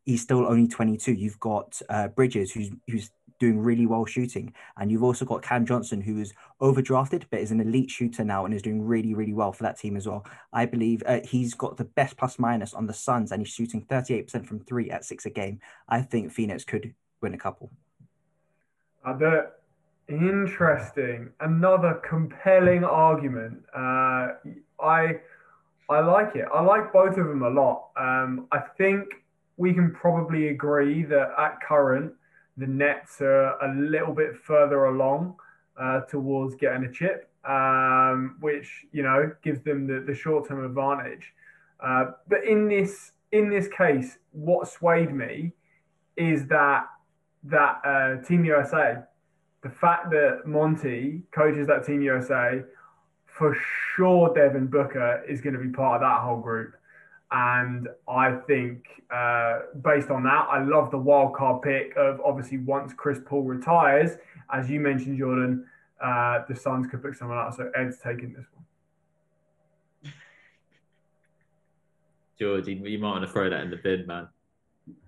F: he's still only 22. You've got uh, Bridges, who's who's doing really well shooting, and you've also got Cam Johnson, who is overdrafted but is an elite shooter now and is doing really really well for that team as well. I believe uh, he's got the best plus minus on the Suns, and he's shooting 38% from three at six a game. I think Phoenix could win a couple.
B: Uh, the interesting, another compelling argument. Uh, I I like it. I like both of them a lot. Um, I think we can probably agree that at current the Nets are a little bit further along uh, towards getting a chip, um, which you know gives them the, the short term advantage. Uh, but in this in this case, what swayed me is that that uh, Team USA, the fact that Monty coaches that Team USA, for sure Devin Booker is going to be part of that whole group. And I think, uh, based on that, I love the wild card pick of obviously once Chris Paul retires, as you mentioned, Jordan, uh, the Suns could pick someone else. So Ed's taking this one.
A: George, you, you might want to throw that in the bin, man.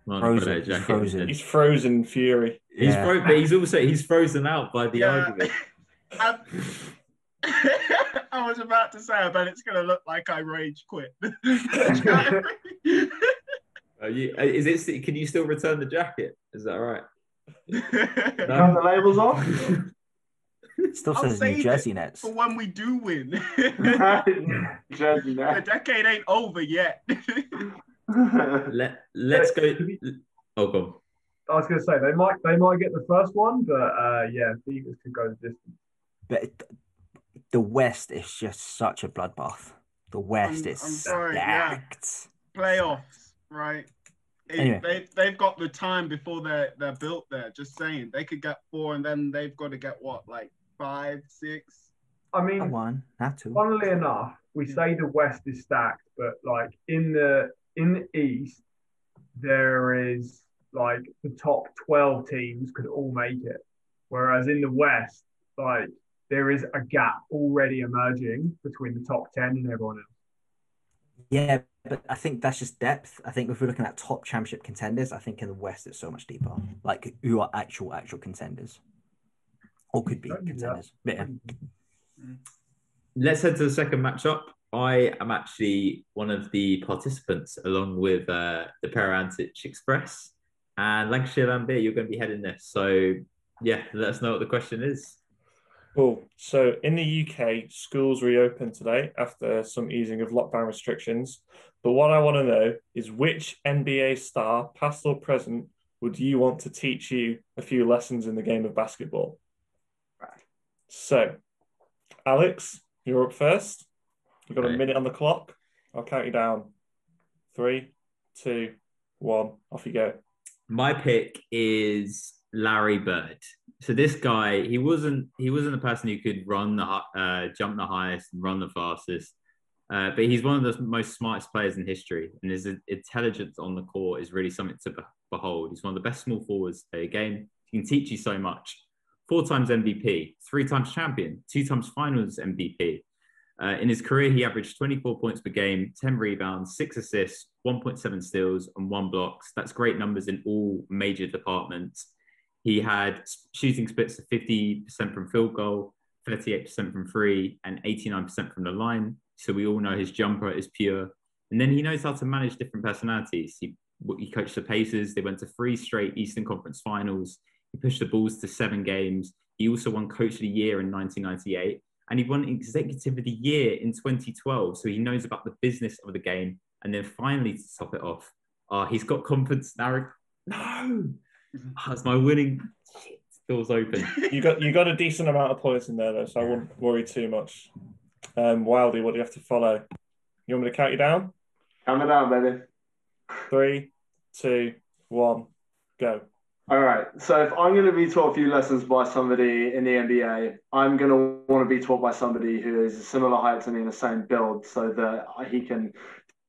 F: Frozen, he's
A: jacket in the
F: frozen.
D: He's frozen in fury.
A: He's
F: Yeah.
A: fro- but he's also he's frozen out by the
E: Yeah.
A: argument. <laughs> <laughs>
E: I, I was about to say, but it's going to look like I rage quit. <laughs>
A: Are you, uh, is it? Can you still return the jacket? Is that right? <laughs>
C: Turn the labels off.
F: It <laughs> still
E: I'll
F: says New Jersey Nets.
E: For when we do win.
C: Jersey
E: Nets.
C: the
E: decade ain't over yet.
A: Let Let's go. Oh, go. on.
B: I was going to say they might they might get the first one, but uh, yeah, Beavers could go the distance.
F: But it, the West is just such a bloodbath. The West
E: I'm-
F: is
E: I'm sorry, yeah.
F: stacked.
E: Playoffs, right? It-
F: Anyway.
E: They, they've got the time before they're, they're built there. Just saying. They could get four and then they've got to get what, like five, six?
B: I
F: Not
B: mean,
F: one, not two.
B: funnily enough, we say the West is stacked, but like in the in the East, there is like the top twelve teams could all make it, whereas in the West, like there is a gap already emerging between the top ten and everyone else.
F: Yeah, but I think that's just depth. I think if we're looking at top championship contenders, I think in the West it's so much deeper. Like who are actual actual contenders, or could be contenders. But yeah.
A: Let's head to the second matchup. I am actually one of the participants, along with uh, the Parantic Express and Lancashire Lambert. You're going to be heading this, so yeah, let us know what the question is.
D: Cool. So in the UK, schools reopened today after some easing of lockdown restrictions. But what I want to know is which NBA star, past or present, would you want to teach you a few lessons in the game of basketball? So, Alex, you're up first. You've got a minute on the clock. I'll count you down. Three, two, one. Off you go.
A: My pick is Larry Bird. So this guy, he wasn't he wasn't a person who could run the uh, jump the highest and run the fastest, uh, but he's one of the most smartest players in history, and his intelligence on the court is really something to be- behold. He's one of the best small forwards in the game. He can teach you so much. Four times MVP, three times champion, two times Finals MVP. Uh, in his career, he averaged 24 points per game, 10 rebounds, six assists, 1.7 steals, and one blocks. That's great numbers in all major departments. He had shooting splits of 50% from field goal, 38% from free, and 89% from the line. So we all know his jumper is pure. And then he knows how to manage different personalities. He, he coached the Pacers. They went to three straight Eastern Conference finals. He pushed the Bulls to seven games. He also won Coach of the Year in 1998. And he won Executive of the Year in 2012. So he knows about the business of the game. And then finally, to top it off, uh, he's got confidence. No! Ah, That's my winning. Doors open. <laughs>
D: You got you got a decent amount of points in there though, so I wouldn't worry too much. Um, Wildy, what do you have to follow? You want me to count you down?
C: Count it down, baby.
D: Three, two, one, go.
C: All right. So if I'm going to be taught a few lessons by somebody in the NBA, I'm going to want to be taught by somebody who is a similar height to me in the same build, so that he can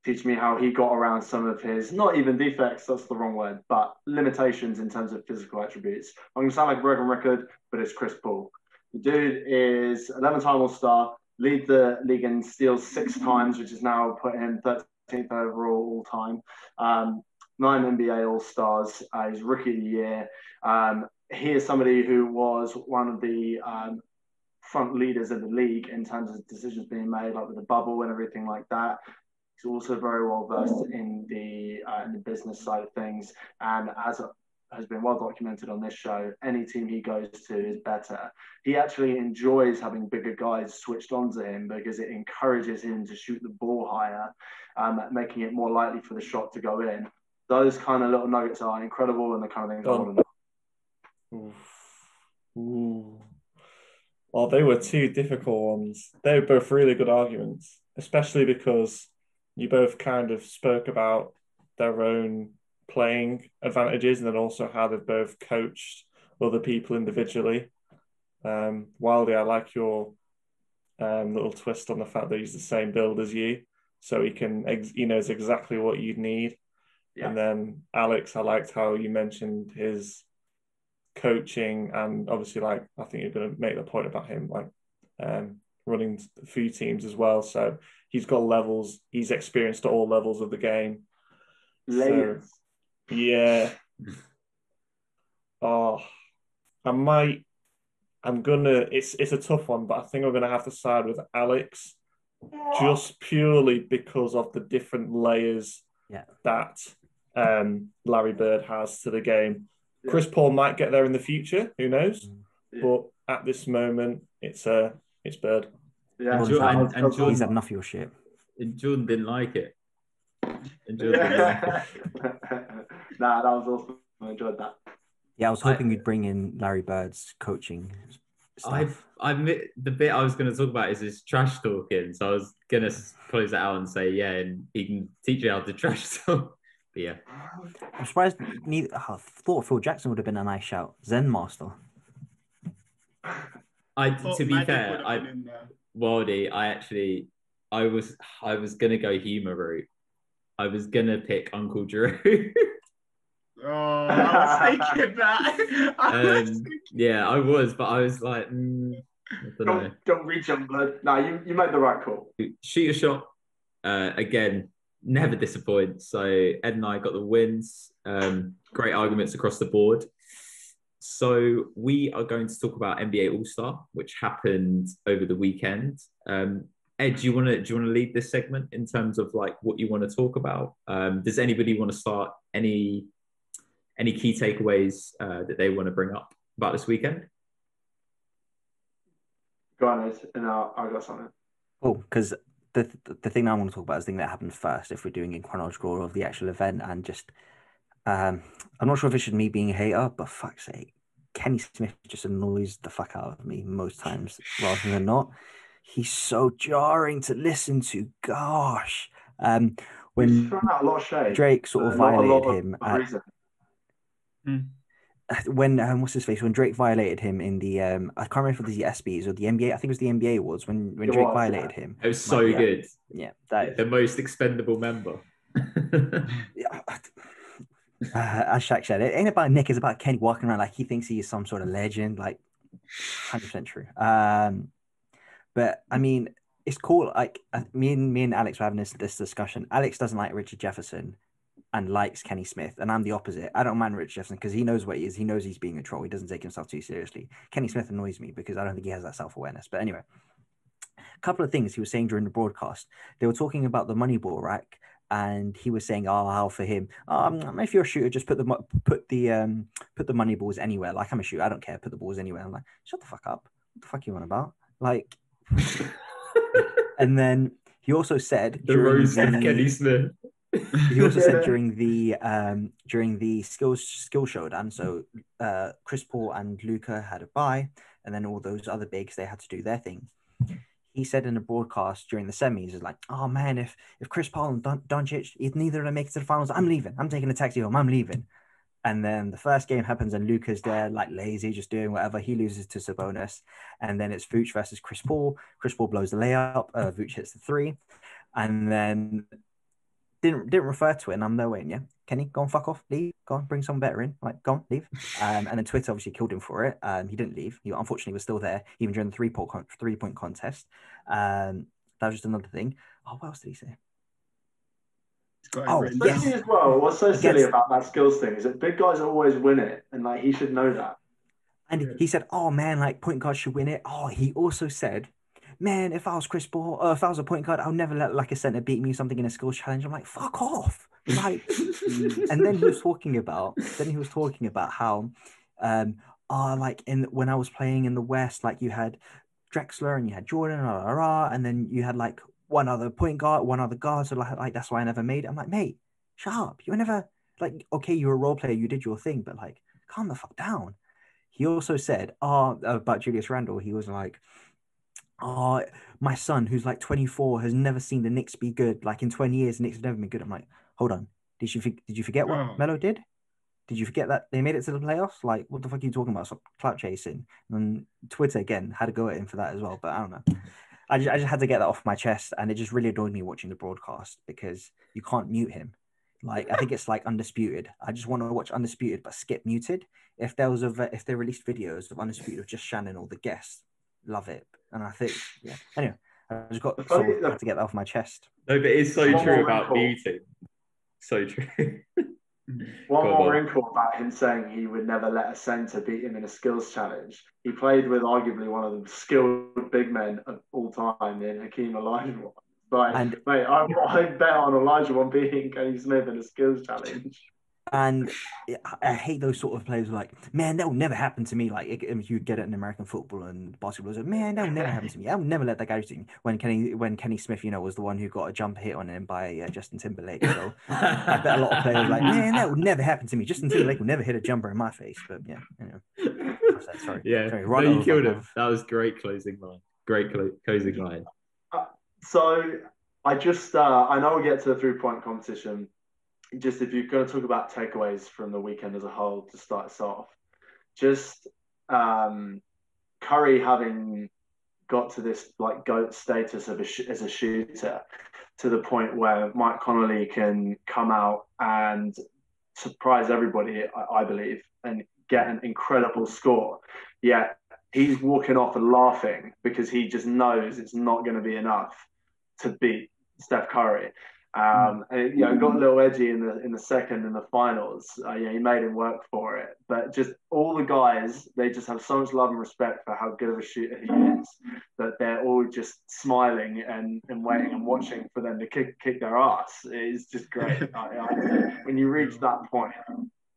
C: teach me how he got around some of his not even defects. That's the wrong word, but limitations in terms of physical attributes. I'm going to sound like a broken record, but it's Chris Paul. The dude is 11-time All-Star, lead the league in steals six times, which is now put him 13th overall all time. Um, nine NBA All Stars. Uh, he's rookie of the year. Um, he is somebody who was one of the um, front leaders of the league in terms of decisions being made, like with the bubble and everything like that. He's also very well versed in the uh, in the business side of things, and as has been well documented on this show, any team he goes to is better. He actually enjoys having bigger guys switched onto him because it encourages him to shoot the ball higher, um, making it more likely for the shot to go in those kind of little nuggets are incredible and the kind of things I want to
D: know. Ooh. Ooh. Well, they were two difficult ones. They were both really good arguments, especially because you both kind of spoke about their own playing advantages and then also how they've both coached other people individually. Um, Wildy, I like your um, little twist on the fact that he's the same build as you, so he can ex- he knows exactly what you'd need. Yeah. And then Alex, I liked how you mentioned his coaching and obviously like I think you're going to make the point about him like um, running a few teams as well. So he's got levels. He's experienced at all levels of the game.
C: Layers.
D: So, yeah. oh, <laughs> I might. I'm gonna. It's it's a tough one, but I think I'm gonna have to side with Alex, just purely because of the different layers
F: yeah.
D: that um, Larry Bird has to the game. Yeah. Chris Paul might get there in the future. Who knows? Mm. Yeah. But at this moment, it's uh, it's Bird.
F: Yeah, and, Jordan, and, and Jordan, he's had enough of your shit.
A: And Jordan didn't like it.
C: And Jordan yeah. like it. <laughs> nah, that was awesome. I enjoyed that.
F: Yeah, I was hoping I, you'd bring in Larry Bird's coaching.
A: Stuff. I've, I've the bit I was going to talk about is his trash talking. So I was going to close it out and say, yeah, and he can teach you how to trash <laughs> talk. But yeah.
F: I'm surprised neither, I thought Phil Jackson would have been a nice shout. Zen Master.
A: I to be fair, I Wildy, I actually I was I was gonna go humor route. I was gonna pick Uncle Drew. <laughs>
E: oh, I was thinking that. <laughs>
A: I um, was thinking... Yeah, I was, but I was like, mm,
C: I don't, don't, don't, reach him, blood. No, you, you made the right call.
A: Shoot a shot. Uh, again, never disappoint. So Ed and I got the wins. Um, great arguments across the board. So we are going to talk about NBA All Star, which happened over the weekend. Um, Ed, do you want to do you want to lead this segment in terms of like what you want to talk about? Um, does anybody want to start any any key takeaways uh, that they want to bring up about this weekend?
C: Go on, Ed, and I'll, I'll got something.
F: Oh, because the the thing I want to talk about is the thing that happened first. If we're doing in chronological order of the actual event, and just um, I'm not sure if it's just me being a hater, but fuck's sake, Kenny Smith just annoys the fuck out of me most times rather than not. He's so jarring to listen to. Gosh, um, when Drake sort of uh, violated him. At, hmm <sighs> when um, what's his face when Drake violated him in the um I can't remember if it was the ESPYS or the NBA I think it was the NBA awards when when Drake was, violated yeah. him.
A: It was so
F: like,
A: good.
F: Yeah, that is.
A: the most expendable member. <laughs>
F: yeah, uh, as Shaq said, it ain't about Nick. It's about Kenny walking around like he thinks he is some sort of legend. Like, hundred percent true. Um, but I mean, it's cool. Like uh, me and me and Alex were having this this discussion. Alex doesn't like Richard Jefferson and likes Kenny Smith, and I'm the opposite. I don't mind Richard Jefferson because he knows what he is. He knows he's being a troll. He doesn't take himself too seriously. Kenny Smith annoys me because I don't think he has that self awareness. But anyway, a couple of things he was saying during the broadcast. They were talking about the Moneyball rack, and he was saying, "Oh, how for him? Um, if you're a shooter, just put the put the um put the money balls anywhere. Like I'm a shooter, I don't care. Put the balls anywhere." I'm like, "Shut the fuck up! What the fuck you on about?" Like, <laughs> and then he also said
A: the rose of Kenny Smith
F: he also said <laughs> during the um, during the skills skill showdown, so uh, Chris Paul and Luka had a bye, and then all those other bigs they had to do their thing. He said in a broadcast during the semis, "Is like, oh man, if if Chris Paul and Don- Doncic, if neither of them make it to the finals, I'm leaving. I'm taking a taxi home. I'm leaving." And then the first game happens, and Luka's there, like lazy, just doing whatever. He loses to Sabonis, and then it's Vooch versus Chris Paul. Chris Paul blows the layup. Uh, Vooch hits the three, and then didn't didn't refer to it. And I'm no waiting. Yeah, Kenny, go and fuck off, leave. Go on, bring someone better in. Like, go on, leave. Um, and then Twitter obviously killed him for it. Um, he didn't leave. He unfortunately was still there even during the three point con- three point contest. Um, that was just another thing. Oh, what else did he say?
E: He's got it
F: Oh, yes.
C: as well, what's so silly about that skills thing is that big guys always win it, and like he should know that.
F: And he said, "Oh man, like point guard should win it." Oh, he also said, "Man, if I was Chris Paul, or if I was a point guard, I'll never let like a center beat me something in a skills challenge." I'm like, "Fuck off!" Like, <laughs> and then he was talking about, then he was talking about how, um, uh, like in when I was playing in the West, like you had Drexler and you had Jordan, rah, rah, rah, and then you had like one other point guard, one other guard. So like, like that's why I never made it. I'm like, mate, shut up. You were never like, okay, you're a role player, you did your thing, but like, calm the fuck down. He also said, oh, about Julius Randle, he was like, oh, my son, who's like 24, has never seen the Knicks be good. Like in 20 years, the Knicks have never been good. I'm like, hold on, did you did you forget what
E: Oh.
F: Melo did? Did you forget that they made it to the playoffs? Like, what the fuck are you talking about? Stop clout chasing. And Twitter again had to go at him for that as well. But I don't know. I just, I just had to get that off my chest, and it just really annoyed me watching the broadcast because you can't mute him. Like I think it's like Undisputed. I just want to watch Undisputed, but skip muted. If there was a if they released videos of Undisputed of just Shannon or the guests, love it. And I think yeah. Anyway, I just got
C: The
F: sort
C: funny-
F: of had to get that off my chest.
A: No, but it's so
C: One
A: true about
C: wrinkle.
A: muting. So true. <laughs>
C: One more
A: on.
C: wrinkle about him saying he would never let a centre beat him in a skills challenge. He played with arguably one of the skilled big men of all time in Hakeem Olajuwon. Like,
F: And-
C: mate, I, I bet on Olajuwon beating Kenny Smith in a skills challenge.
F: And I- I hate those sort of players. Like, man, that will never happen to me. Like, it- if you get it in American football and basketball, it's like, man, that will never happen to me. I will never let that guy see me. When Kenny, when Kenny Smith, you know, was the one who got a jump hit on him by uh, Justin Timberlake. So I bet a lot of players like, man, that would never happen to me. Justin Timberlake will never hit a jumper in my face. But yeah, anyway. That's Sorry.
A: yeah,
F: Sorry,
A: no,
F: right
A: you killed him.
F: mouth.
A: That was great closing line. Great clo- closing line.
C: So I just, uh, I know we'll get to the three point competition. Just if you're going to talk about takeaways from the weekend as a whole to start us off, just um, Curry having got to this like goat status of a sh- as a shooter to the point where Mike Conley can come out and surprise everybody, I, I believe, and get an incredible score. Yet he's walking off and laughing because he just knows it's not going to be enough to beat Steph Curry. Um, and it, you know, got a little edgy in the in the second and the finals. Uh, yeah, he made him work for it. But just all the guys, they just have so much love and respect for how good of a shooter he is that they're all just smiling and, and waiting and watching for them to kick kick their ass. It's just great. <laughs> I, I, when you reach that point,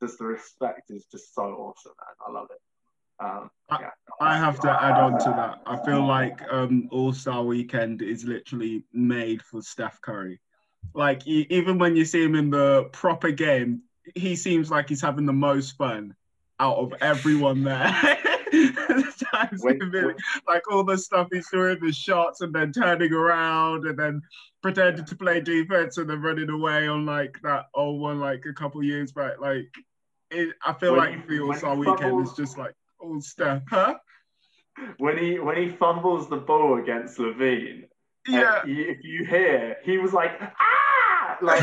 C: just the respect is just so awesome, man. I love it. Um, yeah.
E: I have to add on to that. I feel like um, All Star Weekend is literally made for Steph Curry. Like even when you see him in the proper game, he seems like he's having the most fun out of everyone there. <laughs> Times
C: Wait,
E: him in- like all the stuff he's doing, the shots, and then turning around, and then pretending to play defense, and then running away on like that old one, like a couple years back. Like it, I feel
C: When
E: like the All Star Weekend is just like all stuff, huh?
C: when he when he fumbles the ball against LaVine,
E: Yeah.
C: and you, if you hear, he was like ah, like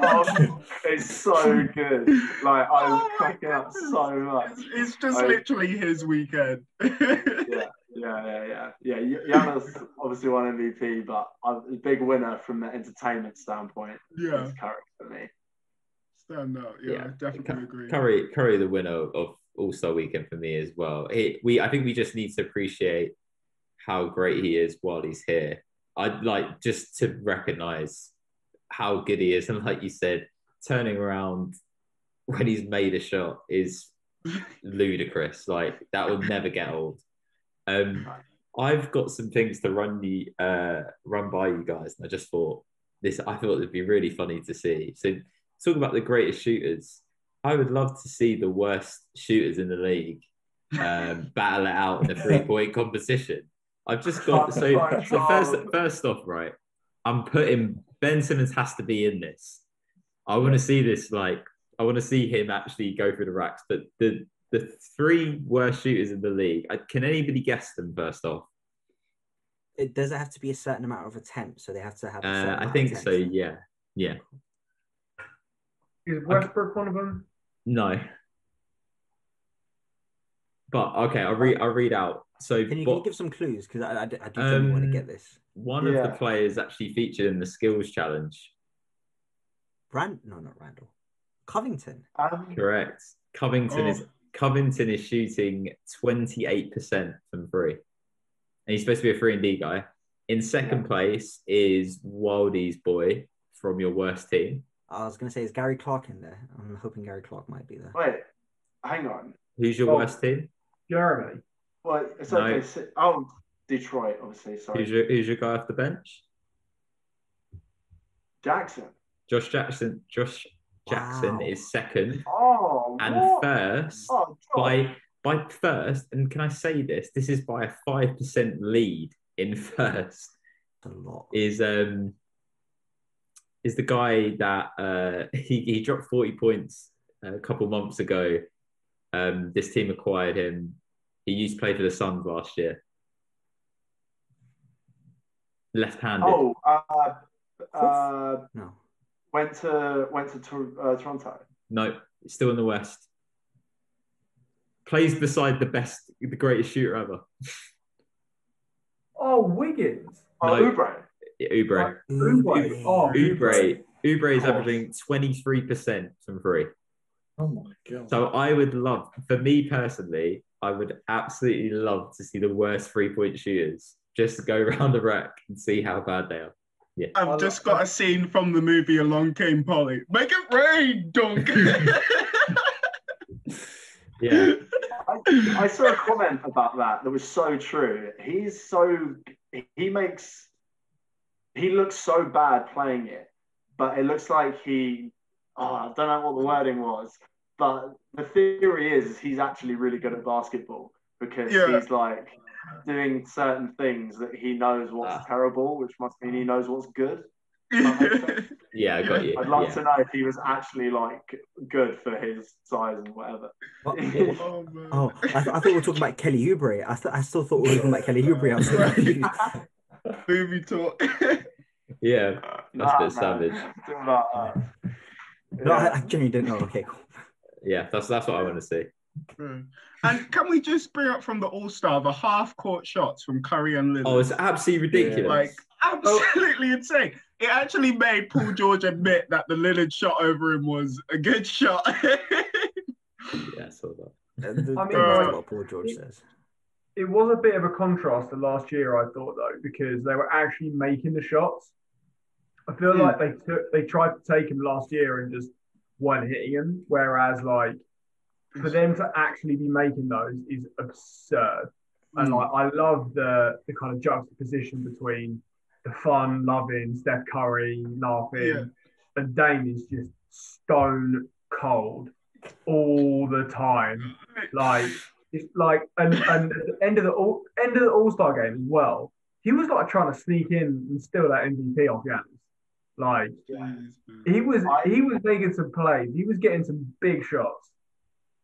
C: oh, <laughs> <laughs> it's so good. Like I was
E: Oh
C: cracking up so much.
E: It's, it's just
C: I-
E: literally his weekend. <laughs>
C: Yeah, yeah, yeah, yeah. yeah. Giannis obviously won MVP, but a big winner from the entertainment standpoint
E: yeah,
C: is Curry for me.
E: stand out. Yeah,
A: Yeah.
E: definitely agree.
A: Curry, Curry, the winner of All Star Weekend for me as well. He, we, I think we just need to appreciate how great he is while he's here. I'd like just to recognize how good he is, and like you said, turning around when he's made a shot is ludicrous. Like that will never get old. Um, I've got some things to run the uh, run by you guys, and I just thought this. I thought it'd be really funny to see. So, talk about the greatest shooters. I would love to see the worst shooters in the league um, battle it out in a three point competition. I've just <laughs> got so, so first first off, right? I'm putting Ben Simmons has to be in this. I want to see this like I want to see him actually go through the racks. But the the three worst shooters in the league. I, can anybody guess them first off?
F: It does it have to be a certain amount of attempts, so they have to have. A
A: Uh, I
F: amount of
A: think so. Yeah. Yeah.
B: Is Westbrook one of them?
A: No. But okay, I'll read. I'll read out. So,
F: Can you,
A: but
F: can you give some clues? Because I, I, I do genuinely want to
A: Um,
F: get this.
A: one of the players actually featured in the skills challenge.
F: Rand, no, not Randle. Covington.
C: Um,
A: Correct. Covington
E: Oh.
A: is Covington is shooting twenty eight percent from three, and he's supposed to be a three and D guy. In second place is Wildy's boy from your worst team.
F: I was going to say, is Gary Clark in there? I'm hoping Gary Clark might be there.
C: wait, hang on.
A: Who's your
B: Oh.
A: worst team?
B: Jeremy.
C: Well, it's
A: No.
C: okay. si- Oh, Detroit, obviously. Sorry,
A: Who's your Who's your guy off the bench?
C: Jackson.
A: Josh Jackson. Josh Jackson
F: Wow.
A: is second,
C: Oh,
A: and
C: what?
A: first
C: Oh,
A: by by first. And can I say this? This is by a five percent lead in <laughs> first.
F: A lot.
A: is um is the guy that uh he, he dropped 40 points a couple months ago. Um this team acquired him. He used to play for the Suns last year. Left-handed.
C: Oh, uh, uh,
F: No.
C: went to went to uh, Toronto.
A: No, still in the West. Plays beside the best, the greatest shooter ever.
B: Oh, Wiggins.
C: Oh,
A: No.
C: Oubre.
A: Oubre.
B: Oubre. Oh,
A: Oubre. Oubre is
C: Of
A: averaging 23% from three.
D: Oh my god.
A: So I would love, for me personally, I would absolutely love to see the worst three point shooters just go <laughs> around the rack and see how bad they are. Yeah.
E: I've
B: I
E: just
B: love-
E: got a scene from the movie Along Came Polly. Make it rain, dunk. <laughs>
A: Yeah,
C: I, I saw a comment about that that was so true. He's so he makes he looks so bad playing it, but it looks like he oh I don't know what the wording was, but the theory is he's actually really good at basketball because
E: Yeah.
C: he's like doing certain things that he knows what's
A: Ah.
C: terrible, which must mean he knows what's good. <laughs>
A: yeah, I got you.
C: I'd like
A: Yeah.
C: to know if he was actually like good for his size and whatever.
E: Oh. <laughs>
F: Oh, I, th- I thought we were talking about Kelly Oubre. I, th- I still thought we were talking about Kelly Oubre. I was so
E: movie talk. <laughs>
A: Yeah, that's a
C: Nah,
A: bit savage.
C: man. Something about that.
F: No, I, I genuinely didn't know. Okay, cool.
A: Yeah, that's that's what I want to see.
E: Mm. and can we just bring up from the All Star the half court shots from Curry and Lillard?
A: Oh, it's absolutely ridiculous.
E: like absolutely insane. It actually made Paul George admit that the Lillard shot over him was a good shot.
A: yeah, I saw that.
F: Uh, the-
B: I mean,
F: that's
E: like-
F: what Paul George says.
B: It was a bit of a contrast to last year, I thought, though, because they were actually making the shots. I feel
E: Hmm.
B: like they took they tried to take him last year and just weren't hitting him. Whereas, like, for them to actually be making those is absurd. And hmm. like, I love the the kind of juxtaposition between the fun, loving Steph Curry, laughing,
E: Yeah.
B: and Dame is just stone cold all the time. Like it's like and, and at the end of the all end of the All Star game as well. He was like trying to sneak in and steal that MVP off Giannis. Like
E: Jeez,
B: he was
C: I-
B: he was making some plays. He was getting some big shots.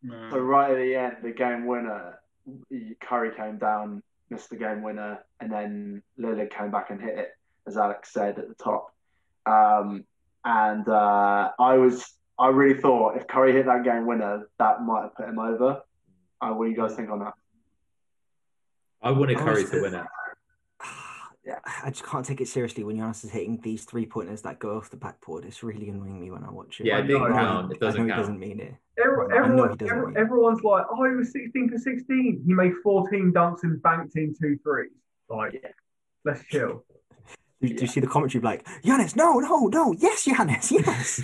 E: Man.
C: So right at the end, the game winner, Curry came down, missed the game winner, and then Lillard came back and hit it, as Alex said at the top. Um, and uh, I was, I really thought if Curry hit that game winner, that might have put him over. Uh, what do you guys think on that?
A: I wanted
F: I
A: Curry to win it.
F: Yeah, I just can't take it seriously when Giannis is hitting these three pointers that go off the backboard. It's really annoying me when I watch it.
A: Yeah, it
B: I
A: didn't
B: know.
A: count. It doesn't
F: I know
A: count.
F: he doesn't mean it.
B: Every,
F: I know
B: everyone,
F: he doesn't
B: every-
F: win.
B: everyone's like, oh, he was 16 for 16. He made 14 dunks and banked in two threes. Like,
C: Yeah.
B: let's chill.
F: Do, do you see the commentary like, Giannis, no, no, no, yes, Giannis, yes.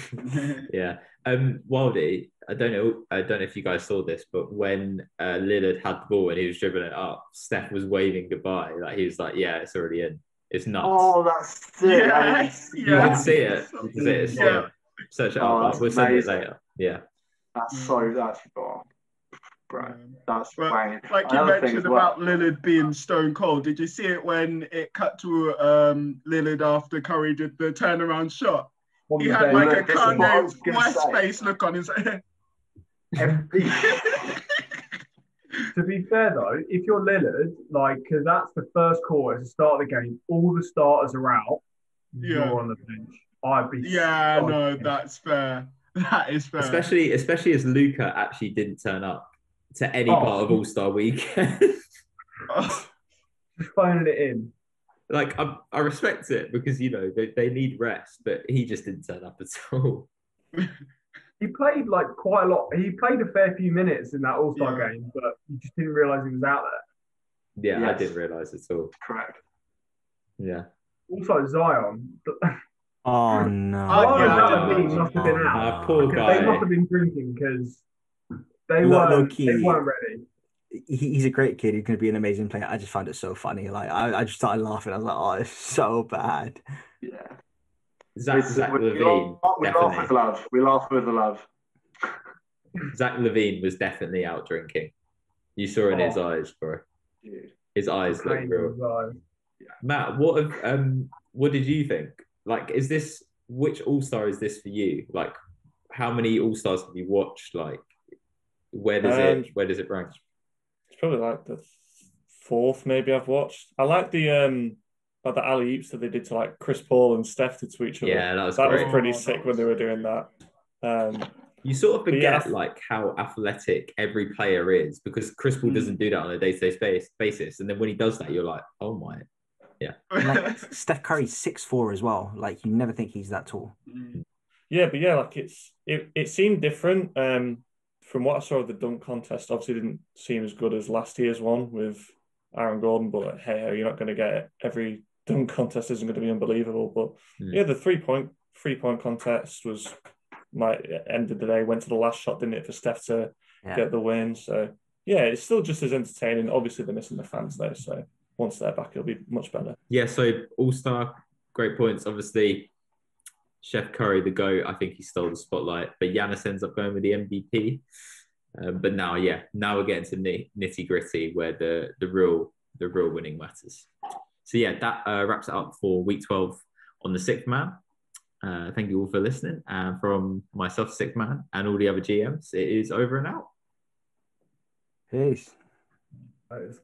F: <laughs>
A: Yeah. Um, Wildy, I don't know. I don't know if you guys saw this, but when uh, Lillard had the ball and he was dribbling it up, Steph was waving goodbye. Like he was like, "Yeah, it's already in. It's nuts."
C: Oh, that's sick.
E: Yeah,
C: I didn't see
A: you can see it. You can see it. It's
E: Yeah.
A: yeah. Search it
C: Oh,
A: up.
C: that's
A: We'll send it later. Yeah.
C: That's so, that's, oh, bro, that's
E: Well,
C: banging.
E: Like you
C: Another
E: mentioned
C: as well.
E: about Lillard being stone cold. Did you see it when it cut to um, Lillard after Curry did the turnaround shot?
B: On
E: He
B: the
E: had like a
C: Look, this is what
E: Kanye
C: gonna.
E: MySpace look on his head. <laughs>
B: To be fair though, if you're Lillard, like, because that's the first quarter, it's the start of the game, all the starters are out.
E: Yeah.
B: You're on the bench. I'd be.
E: Yeah,
B: so
E: no,
B: pissed.
E: that's fair. <laughs> That is fair.
A: especially especially as Luka actually didn't turn up to any
B: Oh.
A: part of All Star Week.
E: Oh, <laughs>
B: just phoning it in.
A: Like I, I respect it because you know they, they need rest, but he just didn't turn up at <laughs> all.
B: He played like quite a lot. He played a fair few minutes in that All Star
E: Yeah.
B: game, but you just didn't realize he was out there.
A: Yeah, I didn't realize at all.
C: Correct.
A: Yeah,
B: Also, Zion.
F: Oh <laughs> no!
E: Oh,
B: Zion
E: yeah.
B: Aladdin must have been out.
A: Poor guy.
B: They must have been drinking because they
F: Low-
B: weren't.
F: low-key.
B: They weren't ready.
F: He, he's a great kid. He's going to be an amazing player. I just found it so funny. Like I, I just started laughing. I was like, "Oh, it's so bad."
C: Yeah.
A: Zach,
C: It's-
A: Zach
C: we,
A: LaVine,
C: laugh, we laugh with love. We laugh with love.
A: Zach LaVine was definitely out drinking. You saw in his
B: Oh.
A: eyes, bro.
C: Dude.
A: His eyes look real.
B: with Zion.
A: Matt, what have, um what did you think? Like, is this which All Star is this for you? Like, how many All Stars have you watched? Like, where does
D: Um,
A: it where does it rank?
D: It's probably like the fourth maybe I've watched. I like the um like the alley oops that they did to like Chris Paul and Steph did to each other.
A: Yeah, that was
D: that
A: great.
D: was pretty
E: Oh,
D: sick
E: that
D: when they were doing that. Um,
A: You sort of
D: But
A: forget
D: yeah.
A: like how athletic every player is because Chris Paul
D: Mm.
A: doesn't do that on a day to day space basis, and then when he does that, you're like, oh my.
F: yeah. <laughs> like Steph Curry's six four as well. Like you never think he's that tall.
D: yeah, but yeah, like it's it, it seemed different. Um, from what I saw of the dunk contest, obviously didn't seem as good as last year's one with Aaron Gordon. But hey, you're not going to get it. Every dunk contest isn't going to be unbelievable. But
A: Hmm.
D: yeah, the three point three point contest was my end of the day went to the last shot, didn't it, for Steph to
F: Yeah.
D: get the win. So yeah, it's still just as entertaining. Obviously, they're missing the fans though, so once they're back, it'll be much better.
A: Yeah, so All Star, great points. Obviously, Chef Curry, the GOAT, I think he stole the spotlight, but Giannis ends up going with the MVP. Um, but now, yeah, now we're getting to the nitty gritty where the the real the real winning matters. So yeah, that uh, wraps it up for week twelve on the sixth man. Uh, thank you all for listening, and from myself, sixth man, and all the other GMs, it is over and out.
F: Peace.
B: That is